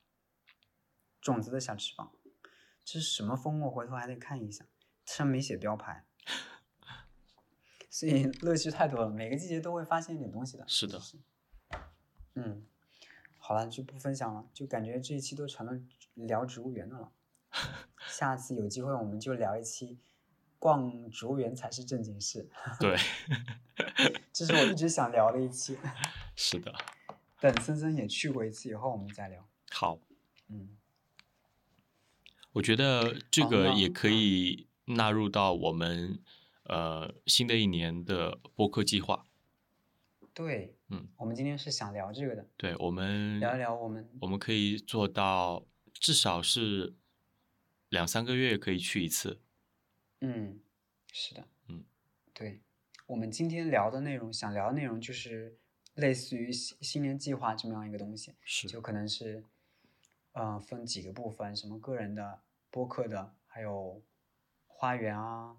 种子的小翅膀。这是什么枫？我回头还得看一下，上面没写标牌。所以 乐趣太多了，每个季节都会发现一点东西的。是的嗯，好了，就不分享了，就感觉这一期都成了聊植物园的了。下次有机会我们就聊一期逛植物园才是正经事，对，这是我一直想聊的一期。是的，等森森也去过一次以后，我们再聊。好，嗯，我觉得这个也可以纳入到我们呃新的一年的播客计划。对，嗯，我们今天是想聊这个的，对，我们聊一聊我们我们可以做到至少是两三个月可以去一次。嗯，是的，嗯，对，我们今天聊的内容，想聊的内容就是类似于新新年计划这么样一个东西，是就可能是，呃，分几个部分，什么个人的、播客的，还有花园啊，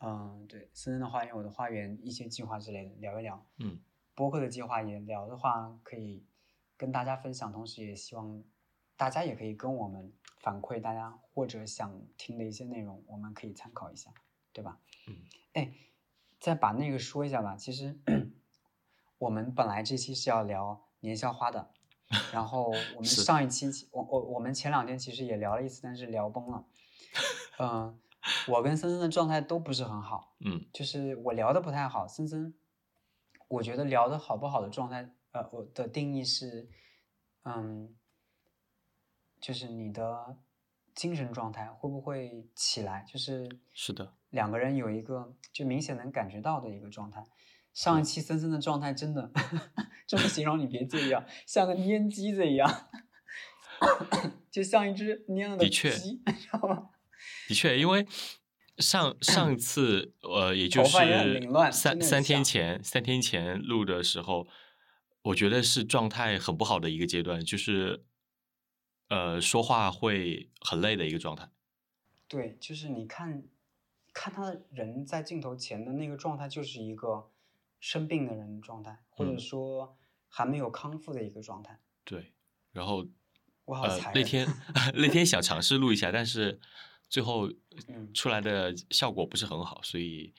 嗯，对，森森的花园、我的花园一些计划之类的聊一聊。嗯，播客的计划也聊的话，可以跟大家分享，同时也希望大家也可以跟我们反馈大家或者想听的一些内容，我们可以参考一下，对吧？嗯，哎，再把那个说一下吧。其实我们本来这期是要聊年宵花的，然后我们上一期我我我们前两天其实也聊了一次，但是聊崩了。嗯、我跟森森的状态都不是很好，嗯就是我聊的不太好，森森，我觉得聊的好不好的状态，呃，我的定义是，嗯，就是你的精神状态会不会起来，就是是的，两个人有一个就明显能感觉到的一个状态。上一期森森的状态真的这么形容你别介意啊，像个蔫鸡子一样，就像一只蔫了的的确鸡，知道吗？的确，因为上上次呃，也就是三三天前三天前录的时候，我觉得是状态很不好的一个阶段，就是呃说话会很累的一个状态。对，就是你看，看他的人在镜头前的那个状态，就是一个生病的人的状态，或者嗯说还没有康复的一个状态。对，然后我好呃。那天那天想尝试录一下，但是最后嗯出来的效果不是很好，所以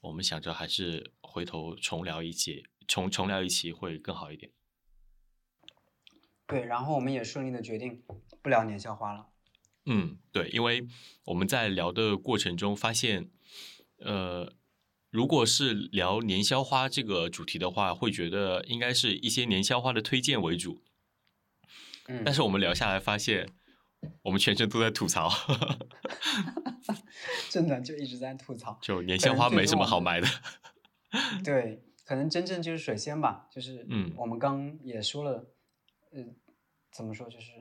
我们想着还是回头重聊一期，重重聊一期会更好一点。对，然后我们也顺利的决定不聊年校花了。嗯，对，因为我们在聊的过程中发现，呃，如果是聊年宵花这个主题的话，会觉得应该是一些年宵花的推荐为主。嗯，但是我们聊下来发现，我们全程都在吐槽，真的就一直在吐槽。就年宵花没什么好卖的。对，可能真正就是水仙吧，就是嗯我们刚也说了，呃，怎么说就是，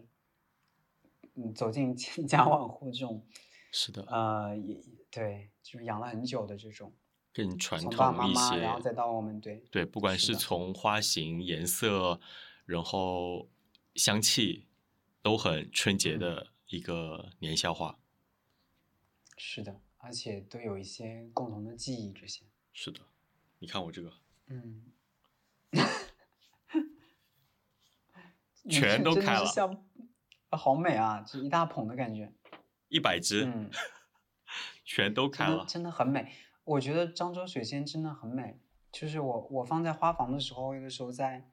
嗯，走进千家 万户这种，是的，呃，也对，就是养了很久的这种，更传统一妈妈，然后些。再到我们，对，对，不管是从花型、颜色，然后香气，都很春节嗯的一个年宵花。是的，而且都有一些共同的记忆，这些，是的，你看我这个，嗯 全都开了好美啊，这一大捧的感觉，一百只，嗯。全都开了。真真的很美。我觉得漳州水仙真的很美，就是我我放在花房的时候，有的时候在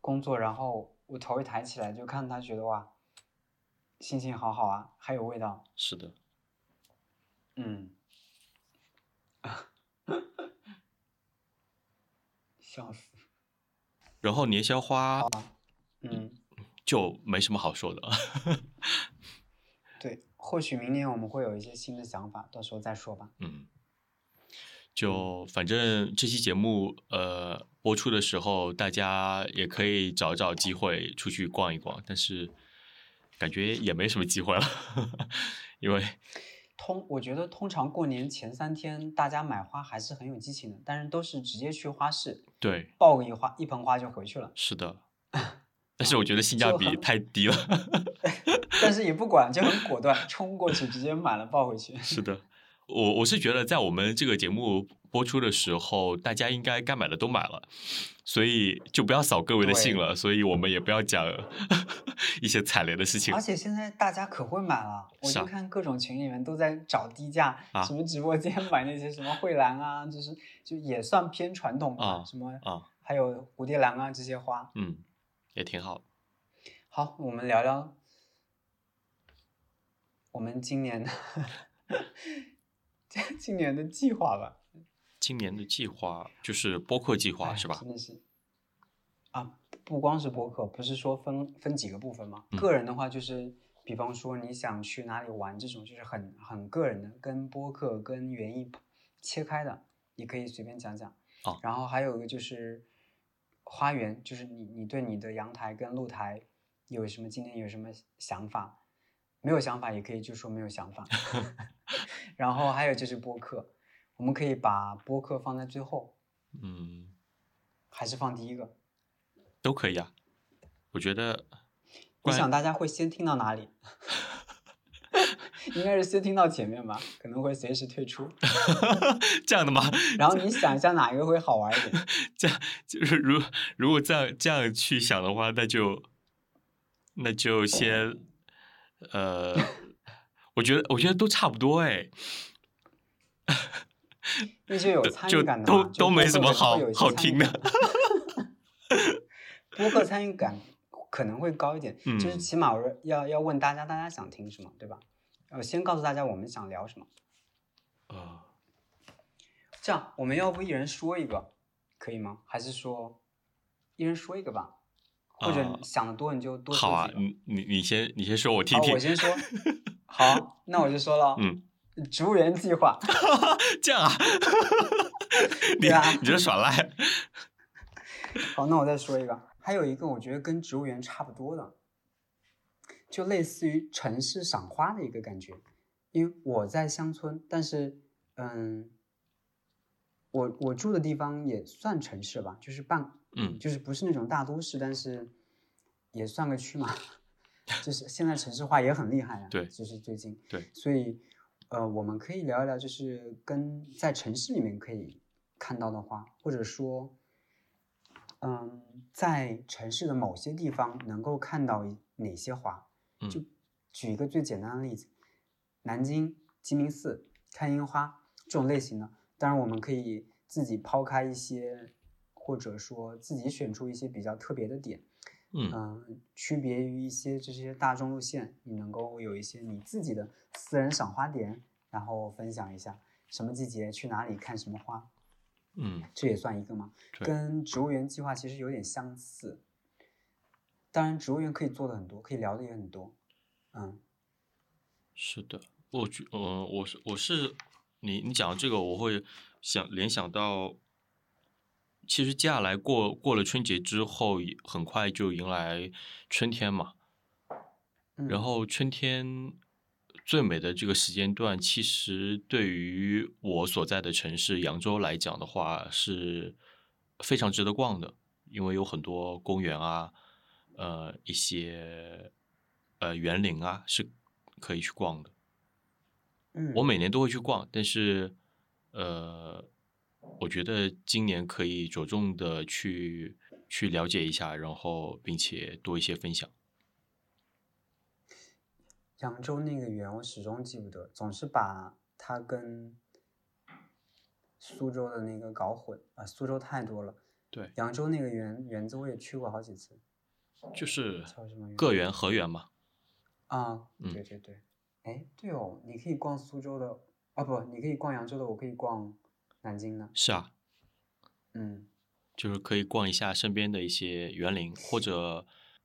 工作，然后我头一抬起来就看它，觉得哇，心情好好啊，还有味道。是的，嗯，笑死。然后年宵花嗯，就没什么好说的。对，或许明年我们会有一些新的想法，到时候再说吧。嗯，就反正这期节目呃播出的时候，大家也可以找找机会出去逛一逛，但是感觉也没什么机会了，因为通，我觉得通常过年前三天，大家买花还是很有激情的，但是都是直接去花市对，抱个一花一盆花就回去了。是的，但是我觉得性价比太低了。但是也不管，就很果断，冲过去直接买了抱回去。是的，我我是觉得在我们这个节目播出的时候，大家应该该买的都买了，所以就不要扫各位的兴了，所以我们也不要讲 一些踩雷的事情而。且现在大家可会买了，我就看各种群里面都在找低价，啊什么直播间 买那些什么蕙兰啊，就是就也算偏传统吧，啊什么啊，还有蝴蝶兰啊这些花。嗯，也挺好。好，我们聊聊我们今年的 今年的计划吧。今年的计划就是播客计划哎是吧？真的是啊，不光是播客，不是说分分几个部分吗？嗯个人的话就是，比方说你想去哪里玩这种，就是很很个人的，跟播客跟园艺切开的，你可以随便讲讲。哦然后还有一个就是花园，就是你你对你的阳台跟露台有什么今年有什么想法？没有想法也可以就说没有想法。然后还有就是播客，我们可以把播客放在最后，嗯，还是放第一个？都可以啊。我觉得你想大家会先听到哪里？应该是先听到前面吧，可能会随时退出。这样的吗？然后你想一下哪一个会好玩一点？这样就是如如果这样这样去想的话，那就那就先呃，我觉得我觉得都差不多哎，那就有参与感的都都没什么好好听的感。播客参与感可能会高一点，就是嗯起码我要要问大家，大家想听什么，对吧？我，先告诉大家我们想聊什么。啊，这样，我们要不一人说一个，可以吗？还是说一人说一个吧？或者想的多你就多好啊说几，个。你你你先你先说，我听好，听我。先说。好，那我就说了。嗯，植物园计划。这样啊，你对啊你这耍赖，好，那我再说一个，还有一个我觉得跟植物园差不多的，就类似于城市赏花的一个感觉。因为我在乡村，但是嗯，我我住的地方也算城市吧，就是半嗯就是不是那种大都市，但是也算个区嘛。就是现在城市化也很厉害啊，对就是最近，对，所以呃，我们可以聊一聊，就是跟在城市里面可以看到的花，或者说，嗯，在城市的某些地方能够看到哪些花。嗯就举一个最简单的例子，南京鸡鸣寺看樱花这种类型的，当然我们可以自己抛开一些，或者说自己选出一些比较特别的点，嗯嗯，区别于一些这些大众路线，你能够有一些你自己的私人赏花点，然后分享一下什么季节去哪里看什么花，嗯这也算一个吗？跟植物园计划其实有点相似。当然，植物园可以做的很多，可以聊的也很多。嗯是的，我觉，呃、我是我是你你讲的这个，我会想联想到，其实接下来过过了春节之后，很快就迎来春天嘛。嗯，然后春天最美的这个时间段，其实对于我所在的城市扬州来讲的话，是非常值得逛的，因为有很多公园啊，呃，一些呃园林啊，是可以去逛的。嗯，我每年都会去逛，但是呃，我觉得今年可以着重的去去了解一下，然后并且多一些分享。扬州那个园我始终记不得，总是把它跟苏州的那个搞混啊、苏州太多了。对，扬州那个园园子我也去过好几次，就是叫什么园？个园、河园嘛。啊，嗯对对对，哎，对哦，你可以逛苏州的，啊不，你可以逛扬州的，我可以逛南京呢。是啊，嗯就是可以逛一下身边的一些园林，或者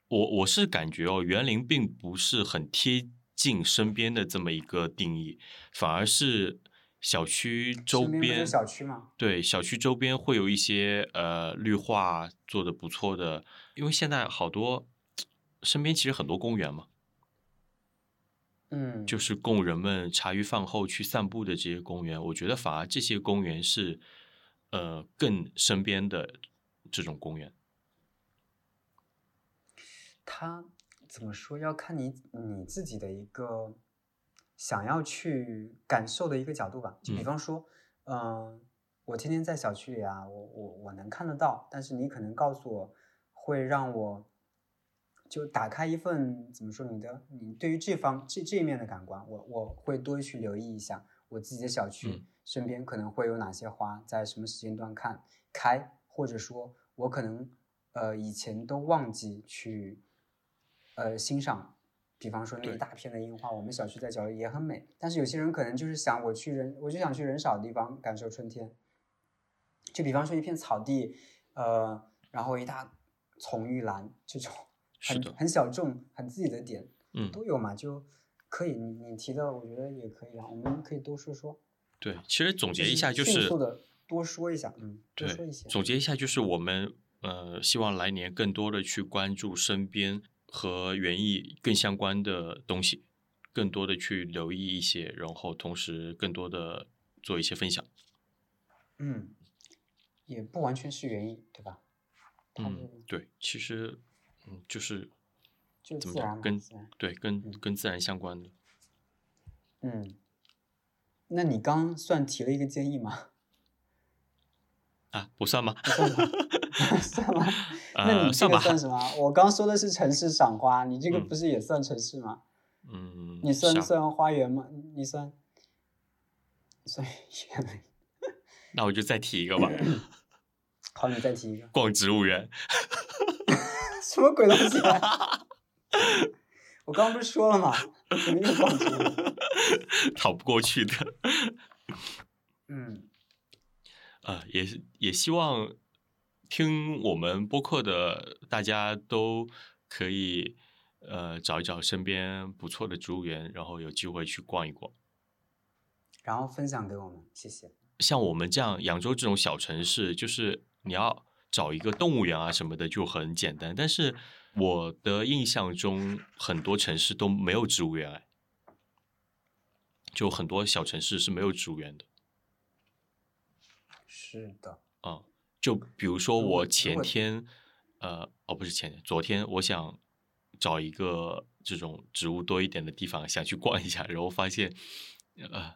我我是感觉哦，园林并不是很贴近身边的这么一个定义，反而是小区周边小区吗？对小区周边会有一些呃绿化做的不错的，因为现在好多身边其实很多公园嘛，嗯，就是供人们茶余饭后去散步的这些公园，我觉得反而这些公园是呃更身边的这种公园。它怎么说？要看你你自己的一个想要去感受的一个角度吧。就比嗯方说，嗯、我天天在小区里啊，我我我能看得到，但是你可能告诉我，会让我就打开一份怎么说你的你对于这方这这一面的感官，我我会多去留意一下我自己的小区、嗯身边可能会有哪些花，在什么时间段看开，或者说我可能呃以前都忘记去呃欣赏。比方说那一大片的樱花，我们小区在角落也很美，但是有些人可能就是想我去人，我就想去人少的地方感受春天。就比方说一片草地，呃，然后一大丛玉兰这种很很小众、很自己的点，嗯，都有嘛，就可以。你你提的，我觉得也可以啊，我们可以多说说。对，其实总结一下就迅是速的多说一下，嗯，多说对一些。总结一下就是我们呃希望来年更多的去关注身边和园艺更相关的东西，更多的去留意一些，然后同时更多的做一些分享。嗯，也不完全是园艺，对吧？它嗯，对，其实嗯就是就怎么自然嘛，讲跟。对跟嗯跟自然相关的。嗯，那你刚算提了一个建议吗？啊，不算吗？不算吗？算吗？那呃，你这个算什么？我刚说的是城市赏花，你这个嗯不是也算城市吗？嗯，你算算花园吗？你算算园林？那我就再提一个吧，好，你再提一个，逛植物园。什么鬼东西啊？我刚刚不是说了吗？怎么又逛植物？逃不过去的。嗯，呃，也是也希望听我们播客的大家都可以呃找一找身边不错的植物园，然后有机会去逛一逛。然后分享给我们，谢谢。像我们这样扬州这种小城市，就是你要找一个动物园啊什么的就很简单，但是我的印象中很多城市都没有植物园哎，就很多小城市是没有植物园的。是的，啊、就比如说我前天，呃，哦，不是前天，昨天我想找一个这种植物多一点的地方，想去逛一下，然后发现，呃，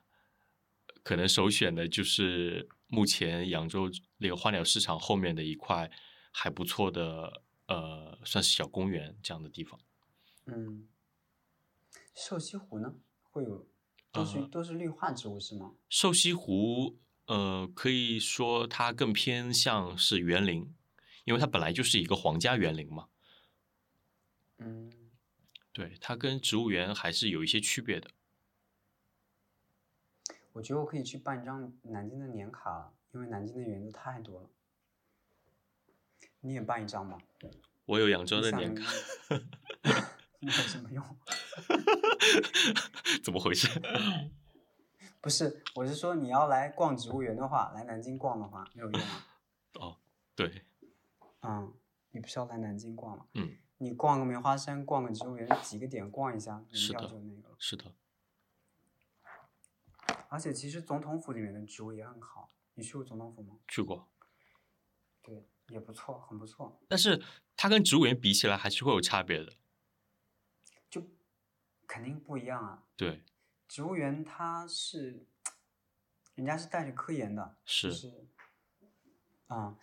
可能首选的就是目前扬州那个花鸟市场后面的一块还不错的，呃，算是小公园这样的地方。嗯，瘦西湖呢会有都是、呃都是绿化植物是吗？瘦西湖，呃，可以说它更偏向是园林，因为它本来就是一个皇家园林嘛。嗯，对，它跟植物园还是有一些区别的。我觉得我可以去办一张南京的年卡了，因为南京的园子太多了。你也办一张吧。我有扬州的年卡，有什么用？怎么回事？不是，我是说你要来逛植物园的话，来南京逛的话没有用啊。哦，对，嗯，你不是要来南京逛吗？嗯，你逛个梅花山，逛个植物园，几个点逛一下，门票就那个了。是的，而且其实总统府里面的植物也很好，你去过总统府吗？去过，对，也不错，很不错。但是它跟植物园比起来还是会有差别的。就肯定不一样啊。对，植物园它是，人家是带着科研的，是就是，啊、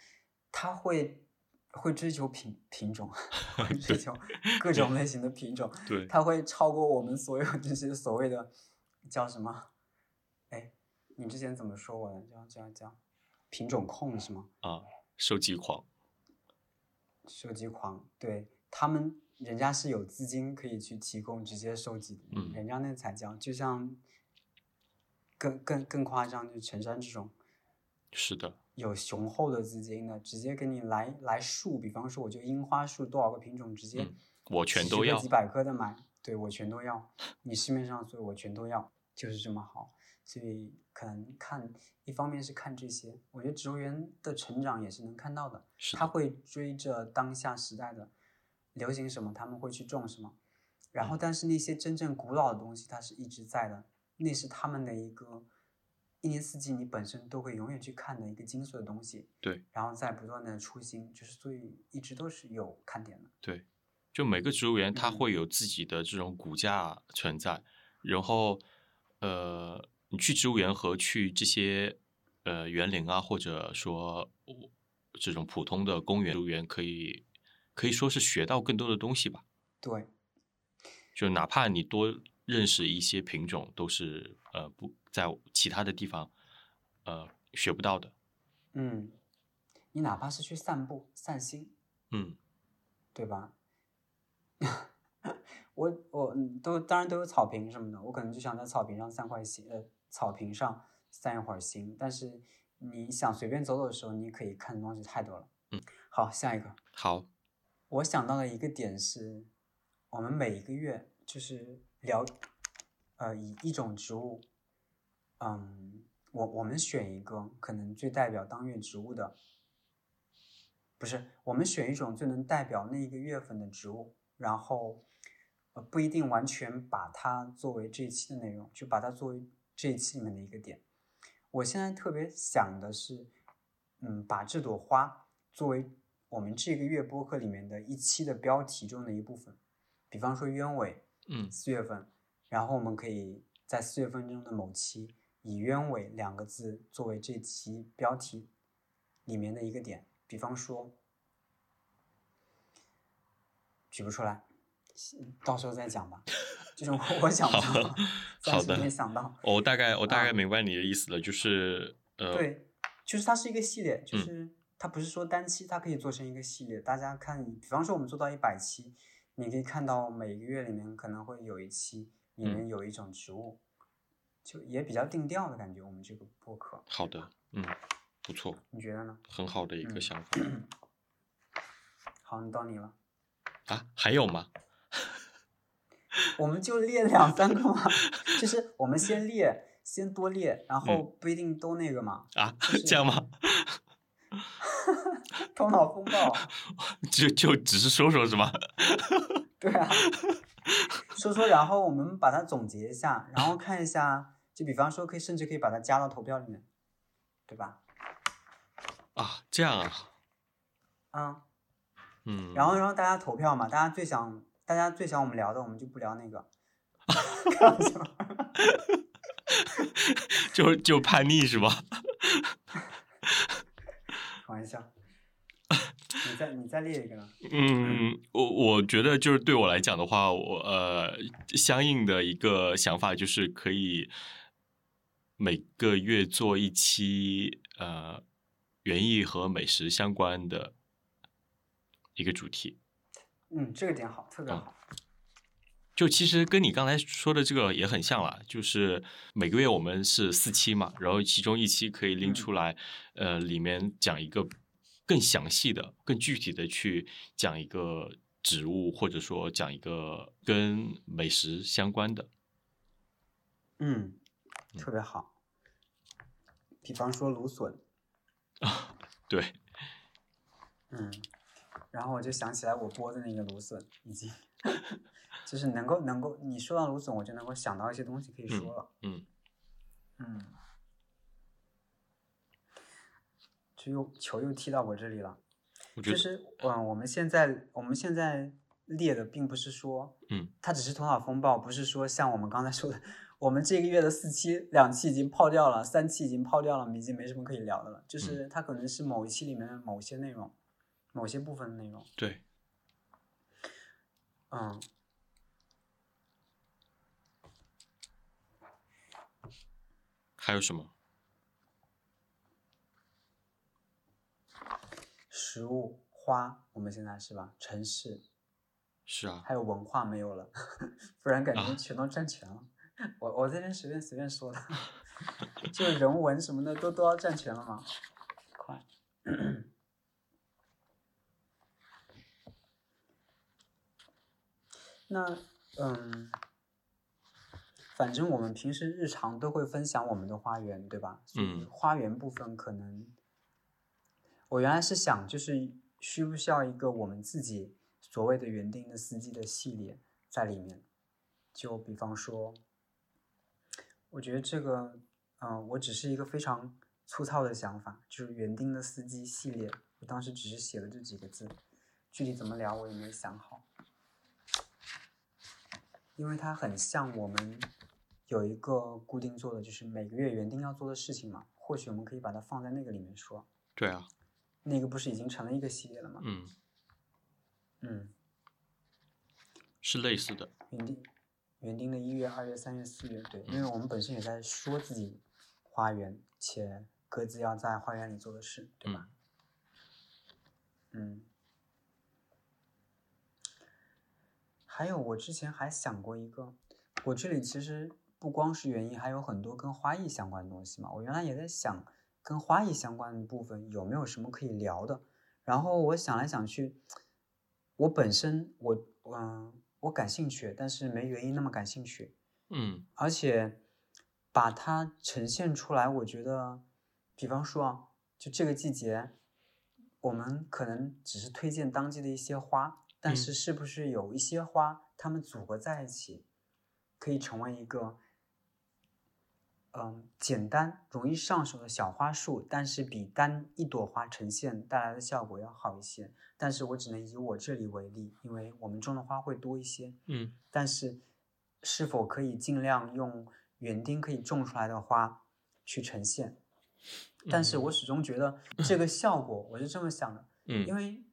他会会追求品品种，会追求各种类型的品种，对，它会超过我们所有这些所谓的叫什么？哎，你之前怎么说我的？叫叫叫品种控是吗？啊，收集狂，收集狂，对他们，人家是有资金可以去提供直接收集的，嗯人家那才叫，就像更更更夸张，就是陈山这种是的，有雄厚的资金的，直接给你来来树，比方说我就樱花树多少个品种，直接嗯我全都要几百棵的买，对我全都要，你市面上所有我全都要，就是这么好。所以可能看，一方面是看这些，我觉得植物园的成长也是能看到的，是的，他会追着当下时代的流行什么，他们会去种什么。然嗯后，但是那些真正古老的东西，它是一直在的，那是他们的一个一年四季你本身都会永远去看的一个精髓的东西。对然后再不断的出新，就是所以一直都是有看点的。对，就每个植物园它嗯会有自己的这种骨架存在，然后呃，你去植物园和去这些呃园林啊，或者说我这种普通的公园植物园，可以可以说是学到更多的东西吧。对，就哪怕你多认识一些品种，都是呃不在其他的地方呃学不到的。嗯，你哪怕是去散步、散心，嗯，对吧？我我嗯都当然都有草坪什么的，我可能就想在草坪上散块心，呃，草坪上散一会儿心。但是你想随便走走的时候，你可以看的东西太多了。嗯，好，下一个，好，我想到的一个点是，我们每一个月就是聊，呃，以一种植物，嗯，我我们选一个可能最代表当月植物的，不是，我们选一种最能代表那一个月份的植物，然后，呃，不一定完全把它作为这一期的内容，就把它作为这一期里面的一个点。我现在特别想的是，嗯，把这朵花作为我们这个月播客里面的一期的标题中的一部分，比方说鸢尾，嗯四月份，然后我们可以在四月份中的某期以鸢尾两个字作为这期标题里面的一个点，比方说，举不出来，到时候再讲吧。这种我想到，暂时没想到。我大概我大概啊明白你的意思了，就是呃，对，就是它是一个系列，就嗯是它不是说单期，它可以做成一个系列。大家看，比方说我们做到一百期，你可以看到每个月里面可能会有一期里面嗯有一种植物，就也比较定调的感觉。我们这个播客，好的，嗯，不错，你觉得呢？很好的一个嗯想法、好，你到你了，啊。还有吗？我们就列两三个嘛，就是我们先列，先多列，然后不一定都那个嘛。啊就，是这样吗？头脑风暴，就就只是说说是吗？对啊，说说，然后我们把它总结一下，然后看一下，就比方说可以，甚至可以把它加到投票里面，对吧？啊，这样啊，嗯，嗯，然后然后大家投票嘛，大家最想大家最想我们聊的，我们就不聊那个。就 就叛逆是吧？开玩笑。你再你再列一个呢？嗯，我我觉得就是对我来讲的话，我呃相应的一个想法就是可以每个月做一期呃园艺和美食相关的一个主题。嗯，这个点好，特别嗯好。就其实跟你刚才说的这个也很像了，就是每个月我们是四期嘛，然后其中一期可以拎嗯出来，呃，里面讲一个更详细的、更具体的去讲一个植物，或者说讲一个跟美食相关的。嗯，特别好。比方说芦笋啊，对，嗯，然后我就想起来我播的那个芦笋，已经 就是能够能够你说到芦笋，我就能够想到一些东西可以说了。嗯嗯，就又球又踢到我这里了。就是嗯，我们现在我们现在列的并不是说，嗯，它只是头脑风暴，不是说像我们刚才说的，我们这个月的四期两期已经泡掉了，三期已经泡掉了，我们已经没什么可以聊的了。就是它可能是某一期里面的某些内容，某些部分的内容。对，嗯，还有什么？食物、花，我们现在是吧？城市是啊，还有文化没有了，不然感觉啊全都占全了。我我这边随便随便说的，就人文什么的都都要占全了吗。快，那嗯，反正我们平时日常都会分享我们的花园，对吧？所以嗯花园部分可能，我原来是想就是需不需要一个我们自己所谓的园丁的司机的系列在里面，就比方说，我觉得这个，嗯、我只是一个非常粗糙的想法，就是园丁的司机系列，我当时只是写了这几个字，具体怎么聊我也没想好，因为它很像我们有一个固定做的，就是每个月园丁要做的事情嘛，或许我们可以把它放在那个里面说，对啊，那个不是已经成了一个系列了吗？嗯，嗯，是类似的。园丁，园丁的一月、二月、三月、四月，对，因为我们本身也在说自己花园，且各自要在花园里做的事，对吧？嗯。还有，我之前还想过一个，我这里其实不光是原因，还有很多跟花艺相关的东西嘛。我原来也在想，跟花艺相关的部分有没有什么可以聊的。然后我想来想去，我本身我嗯、我感兴趣，但是没原因那么感兴趣。嗯而且把它呈现出来，我觉得，比方说啊，就这个季节，我们可能只是推荐当季的一些花，但嗯是是不是有一些花，它们组合在一起，可以成为一个，嗯，简单容易上手的小花束，但是比单一朵花呈现带来的效果要好一些。但是我只能以我这里为例，因为我们种的花会多一些。嗯但是是否可以尽量用园丁可以种出来的花去呈现？但是我始终觉得这个效果，我是这么想的，嗯因为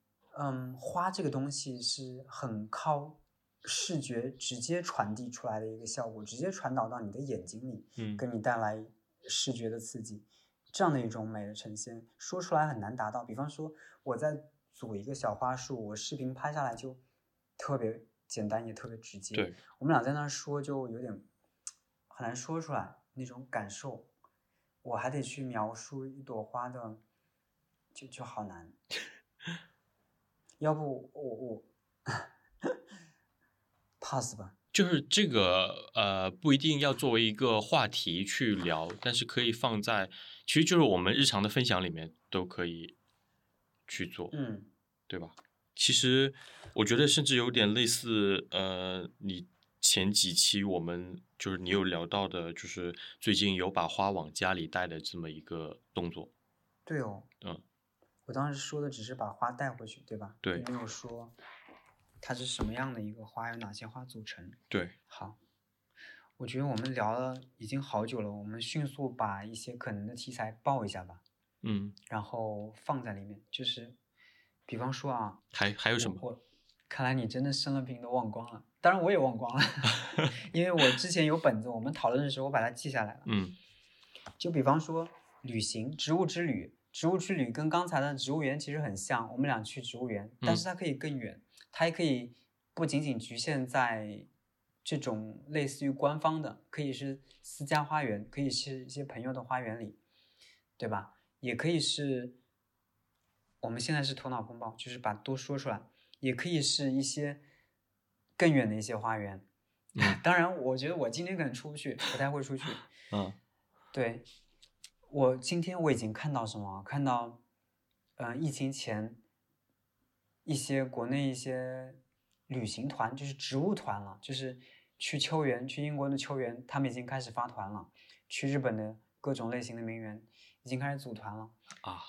嗯，花这个东西是很靠视觉直接传递出来的一个效果，直接传导到你的眼睛里，嗯给你带来视觉的刺激，这样的一种美的呈现，说出来很难达到。比方说，我在组一个小花束，我视频拍下来就特别简单，也特别直接。对，我们俩在那儿说，就有点很难说出来那种感受。我还得去描述一朵花的，就就好难。要不我我 pass 吧。就是这个呃，不一定要作为一个话题去聊，但是可以放在，其实就是我们日常的分享里面都可以去做，嗯对吧？其实我觉得甚至有点类似，呃，你前几期我们就是你有聊到的，就是最近有把花往家里带的这么一个动作，对哦，嗯，我当时说的只是把花带回去，对吧？对没有说它是什么样的一个花，有哪些花组成。对，好，我觉得我们聊了已经好久了，我们迅速把一些可能的题材报一下吧，嗯，然后放在里面。就是，比方说啊，还还有什么？看来你真的生了病都忘光了，当然我也忘光了，因为我之前有本子，我们讨论的时候我把它记下来了。嗯就比方说旅行，植物之旅，植物之旅跟刚才的植物园其实很像，我们俩去植物园，但是它可以更远，它也可以不仅仅局限在这种类似于官方的，可以是私家花园，可以是一些朋友的花园里，对吧？也可以是我们现在是头脑风暴，就是把都说出来，也可以是一些更远的一些花园。嗯 当然，我觉得我今天可能出不去，不太会出去。嗯对，我今天我已经看到什么？看到，嗯、疫情前一些国内一些旅行团，就是植物团了，就是去秋园，去英国的秋园，他们已经开始发团了；去日本的各种类型的名园，已经开始组团了。啊，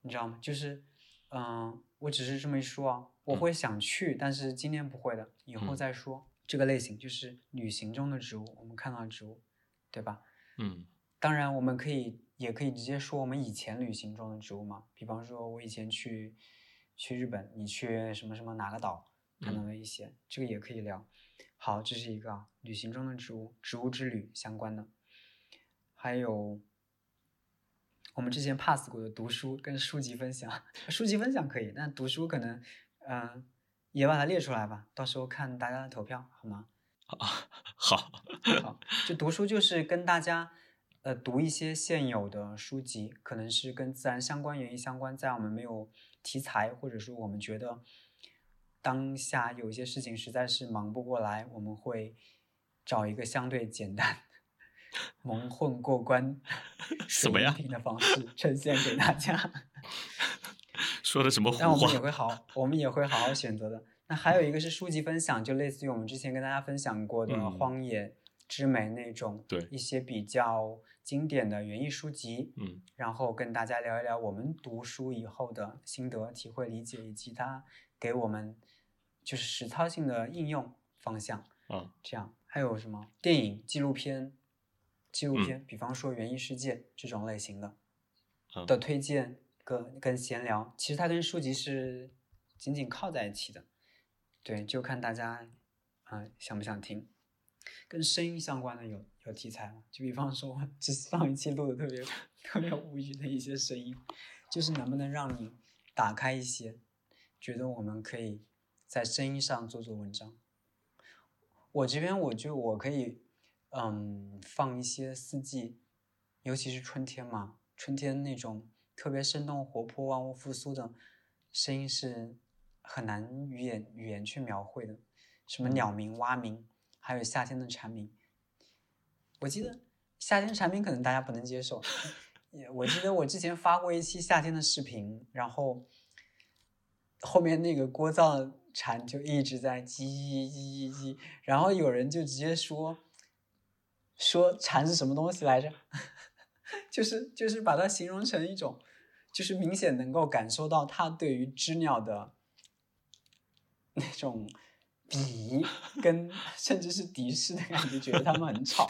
你知道吗？就是，嗯、我只是这么一说啊，我嗯会想去，但是今天不会的，以后嗯再说。这个类型就是旅行中的植物，我们看到的植物，对吧？嗯当然，我们可以也可以直接说我们以前旅行中的植物嘛，比方说我以前去去日本，你去什么什么哪个岛看到嗯的一些，这个也可以聊。好，这是一个啊旅行中的植物，植物之旅相关的，还有我们之前 pass 过的读书跟书籍分享，书籍分享可以，但读书可能嗯、也把它列出来吧，到时候看大家的投票好吗？好，好，就读书就是跟大家呃读一些现有的书籍，可能是跟自然相关、园艺相关，在我们没有题材，或者说我们觉得当下有一些事情实在是忙不过来，我们会找一个相对简单、蒙混过关、什么呀水平的方式呈现给大家。说的什么但我？们也会好，我们也会好好选择的。那还有一个是书籍分享，就类似于我们之前跟大家分享过的《嗯荒野之美》那种，对一些比较经典的园艺书籍，嗯然后跟大家聊一聊我们读书以后的心得、体会、理解，以及它给我们就是实操性的应用方向。嗯这样还有什么电影、纪录片、纪录嗯片，比方说《园艺世界》这种类型的，嗯的推荐跟跟闲聊，其实它跟书籍是紧紧靠在一起的。对，就看大家啊、想不想听。跟声音相关的有有题材吗？就比方说，我这上一期录的特别特别无语的一些声音，就是能不能让你打开一些，觉得我们可以在声音上做做文章。我这边我就我可以，嗯，放一些四季，尤其是春天嘛，春天那种特别生动活泼、万物复苏的声音是很难语言语言去描绘的，什么鸟鸣、蛙鸣，还有夏天的蝉鸣。我记得夏天蝉鸣可能大家不能接受，我记得我之前发过一期夏天的视频，然后后面那个聒噪蝉就一直在叽叽叽叽叽，然后有人就直接说说蝉是什么东西来着？就是就是把它形容成一种，就是明显能够感受到它对于知鸟的那种鄙夷跟甚至是敌视的感觉，觉得他们很吵。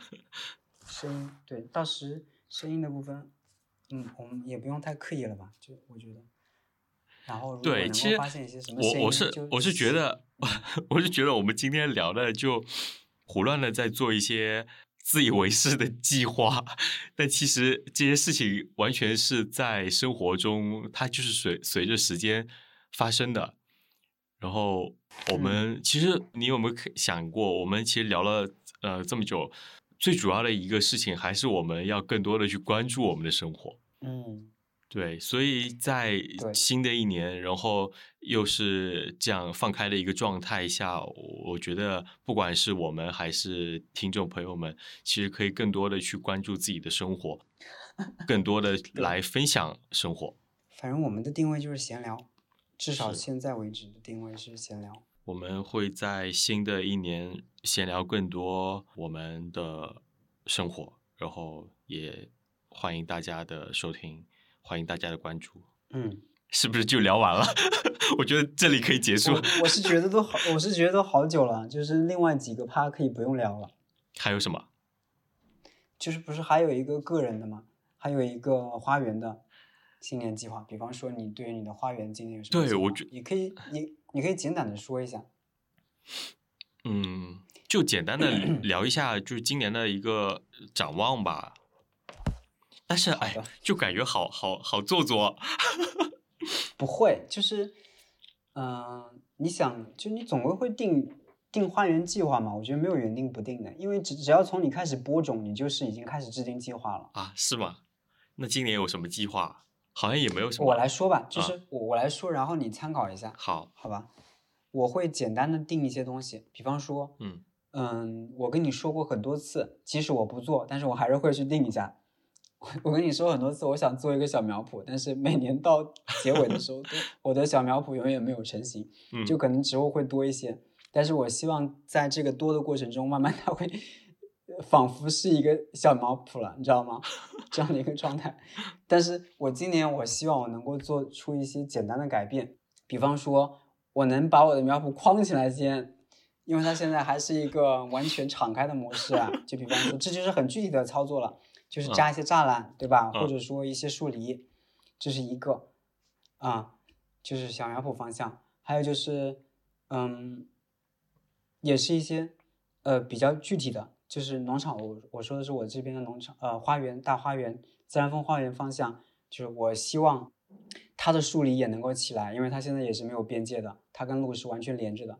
声音对，到时声音的部分，嗯，我们也不用太刻意了吧？就我觉得。然后如果对，能其实够发现一些什么声音，我我是我是觉得，我是觉得我们今天聊的就胡乱的在做一些自以为是的计划，但其实这些事情完全是在生活中，它就是随随着时间发生的。然后我们、其实你有没有想过，我们其实聊了呃这么久，最主要的一个事情还是我们要更多的去关注我们的生活。嗯，对，所以在新的一年，然后又是这样放开的一个状态下，我我觉得不管是我们还是听众朋友们，其实可以更多的去关注自己的生活，更多的 来分享生活。反正我们的定位就是闲聊，至少现在为止的定位是闲聊。我们会在新的一年闲聊更多我们的生活，然后也欢迎大家的收听，欢迎大家的关注。嗯，是不是就聊完了？我觉得这里可以结束我。我是觉得都好，我是觉得都好久了，就是另外几个趴可以不用聊了。还有什么？就是不是还有一个个人的吗？还有一个花园的新年计划，比方说你对于你的花园今年有什么？对我觉你可以你你可以简短的说一下。嗯，就简单的 聊一下，就是今年的一个展望吧。但是，哎，就感觉好好好做作。不会，就是，嗯、你想，就你总归会定定花园计划嘛？我觉得没有原定不定的，因为只只要从你开始播种，你就是已经开始制定计划了。啊，是吗？那今年有什么计划？好像也没有什么。我来说吧，就啊是我我来说，然后你参考一下，好，好吧？我会简单的定一些东西，比方说，嗯嗯，我跟你说过很多次，即使我不做，但是我还是会去定一下。我我跟你说很多次，我想做一个小苗圃，但是每年到结尾的时候，都我的小苗圃永远没有成型，嗯，就可能植物会多一些。但是我希望在这个多的过程中，慢慢它会呃仿佛是一个小苗圃了，你知道吗？这样的一个状态。但是我今年我希望我能够做出一些简单的改变，比方说，我能把我的苗圃框起来先，因为它现在还是一个完全敞开的模式啊。就比方说，这就是很具体的操作了，就是加一些栅栏，对吧？嗯或者说一些树篱，这是一个啊，就是小苗圃方向。还有就是，嗯，也是一些呃比较具体的，就是农场。我我说的是我这边的农场，呃，花园大花园自然风花园方向，就是我希望它的树篱也能够起来，因为它现在也是没有边界的，它跟路是完全连着的。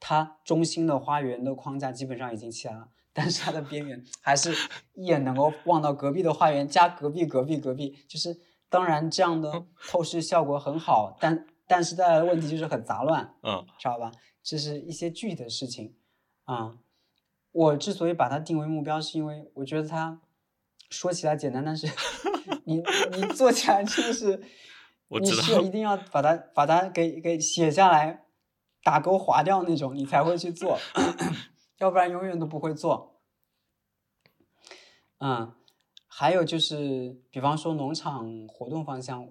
它中心的花园的框架基本上已经起来了，但是它的边缘还是一眼能够望到隔壁的花园加隔壁隔壁隔壁，就是当然这样的透视效果很好，但但是带来的问题就是很杂乱，嗯知道吧？这是一些具体的事情啊、我之所以把它定为目标，是因为我觉得它说起来简单，但是 你你做起来真的是，我知道你是一定要把它把它给给写下来，打勾划掉那种，你才会去做，要不然永远都不会做。嗯，还有就是，比方说农场活动方向，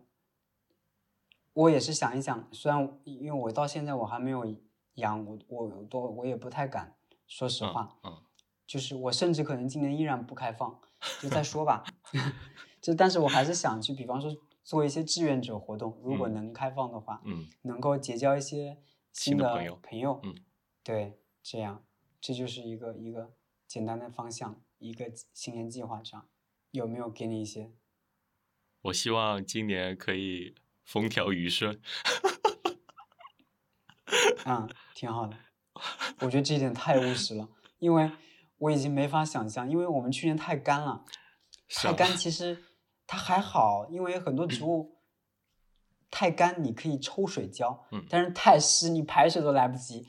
我也是想一想，虽然因为我到现在我还没有养，我我都我也不太敢，说实话，嗯嗯就是我甚至可能今年依然不开放，就再说吧。就但是我还是想去，比方说做一些志愿者活动，如果嗯能开放的话，嗯能够结交一些新的朋友朋友，嗯，对，这样这就是一个一个简单的方向，一个新年计划这样，有没有给你一些？我希望今年可以风调雨顺。嗯，挺好的。我觉得这一点太务实了，因为我已经没法想象，因为我们去年太干了，太干其实它还好，因为很多植物 太干你可以抽水浇，嗯但是太湿你排水都来不及。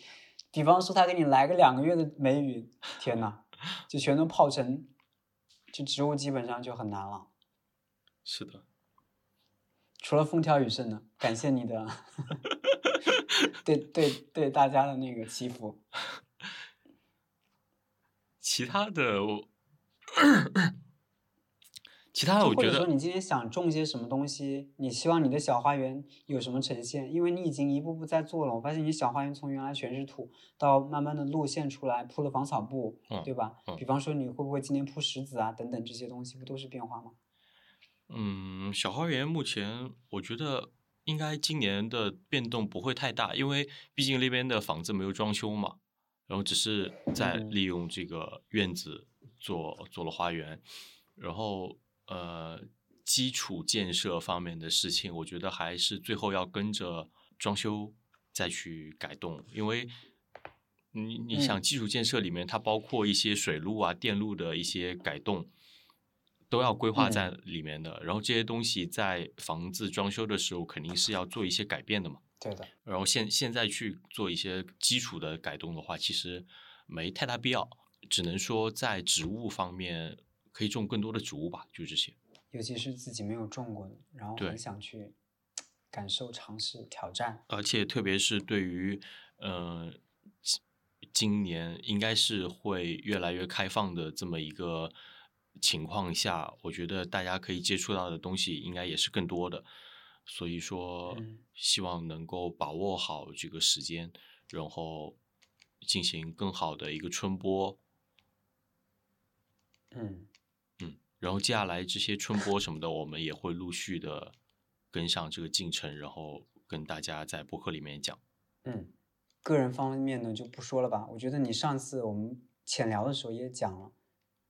比方说他给你来个两个月的梅雨，天呐，就全都泡成，就植物基本上就很难了。是的，除了风调雨顺呢，感谢你的对对对大家的那个祈福。其他的我，其他的我觉得或者说你今天想种些什么东西，你希望你的小花园有什么呈现？因为你已经一步步在做了。我发现你小花园从原来全是土，到慢慢的路线出来，铺了防草布，嗯对吧？嗯比方说你会不会今年铺石子啊，等等这些东西，不都是变化吗？嗯，小花园目前我觉得应该今年的变动不会太大，因为毕竟那边的房子没有装修嘛，然后只是在嗯利用这个院子做做了花园，然后呃基础建设方面的事情，我觉得还是最后要跟着装修再去改动，因为。你你想嗯基础建设里面，它包括一些水路啊、电路的一些改动，都要规划在里面的。然后这些东西在房子装修的时候，肯定是要做一些改变的嘛。对的，然后现现在去做一些基础的改动的话，其实没太大必要，只能说在植物方面可以种更多的植物吧，就这些。尤其是自己没有种过的，然后很想去感受、尝试、挑战。而且特别是对于呃今今年应该是会越来越开放的这么一个情况下，我觉得大家可以接触到的东西应该也是更多的。所以说嗯希望能够把握好这个时间，然后进行更好的一个春播。嗯嗯，然后接下来这些春播什么的，我们也会陆续的跟上这个进程，然后跟大家在播客里面讲。嗯，个人方面呢就不说了吧。我觉得你上次我们浅聊的时候也讲了，嗯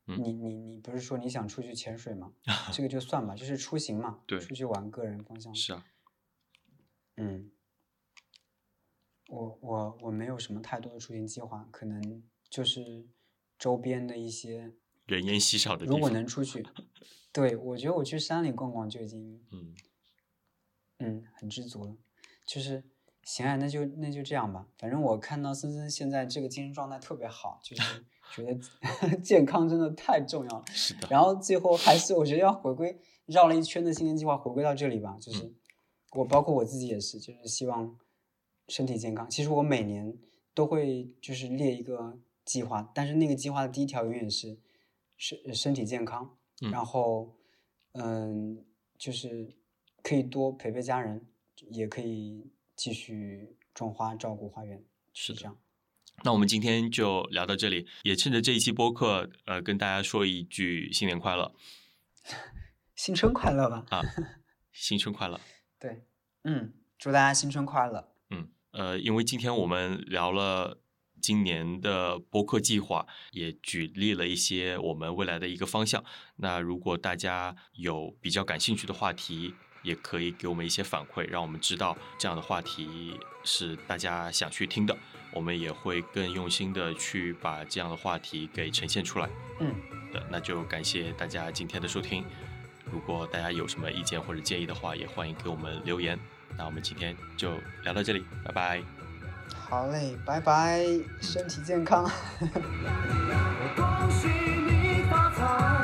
你你你不是说你想出去潜水吗？这个就算吧，就是出行嘛，对出去玩个人方向。是啊，嗯，我我我没有什么太多的出行计划，可能就是周边的一些，人烟稀少的地方如果。能出去，对我觉得我去山里逛逛就已经嗯，嗯很知足了。就是行啊，那就那就这样吧。反正我看到森森现在这个精神状态特别好，就是 觉得 健康真的太重要了。是的。然后最后还是我觉得要回归绕了一圈的新年计划，回归到这里吧。就是、嗯我包括我自己也是，就是希望身体健康。其实我每年都会就是列一个计划，但是那个计划的第一条永远是身身体健康，嗯然后嗯，就是可以多陪陪家人，也可以继续种花照顾花园，是这样。那我们今天就聊到这里，也趁着这一期播客，呃，跟大家说一句新年快乐新春快乐吧！啊，新春快乐。对，嗯，祝大家新春快乐。嗯，呃，因为今天我们聊了今年的播客计划，也举例了一些我们未来的一个方向。那如果大家有比较感兴趣的话题，也可以给我们一些反馈，让我们知道这样的话题是大家想去听的。我们也会更用心的去把这样的话题给呈现出来。嗯，的，那就感谢大家今天的收听。如果大家有什么意见或者建议的话，也欢迎给我们留言。那我们今天就聊到这里，拜拜。好嘞，拜拜，身体健康。我恭喜你发财。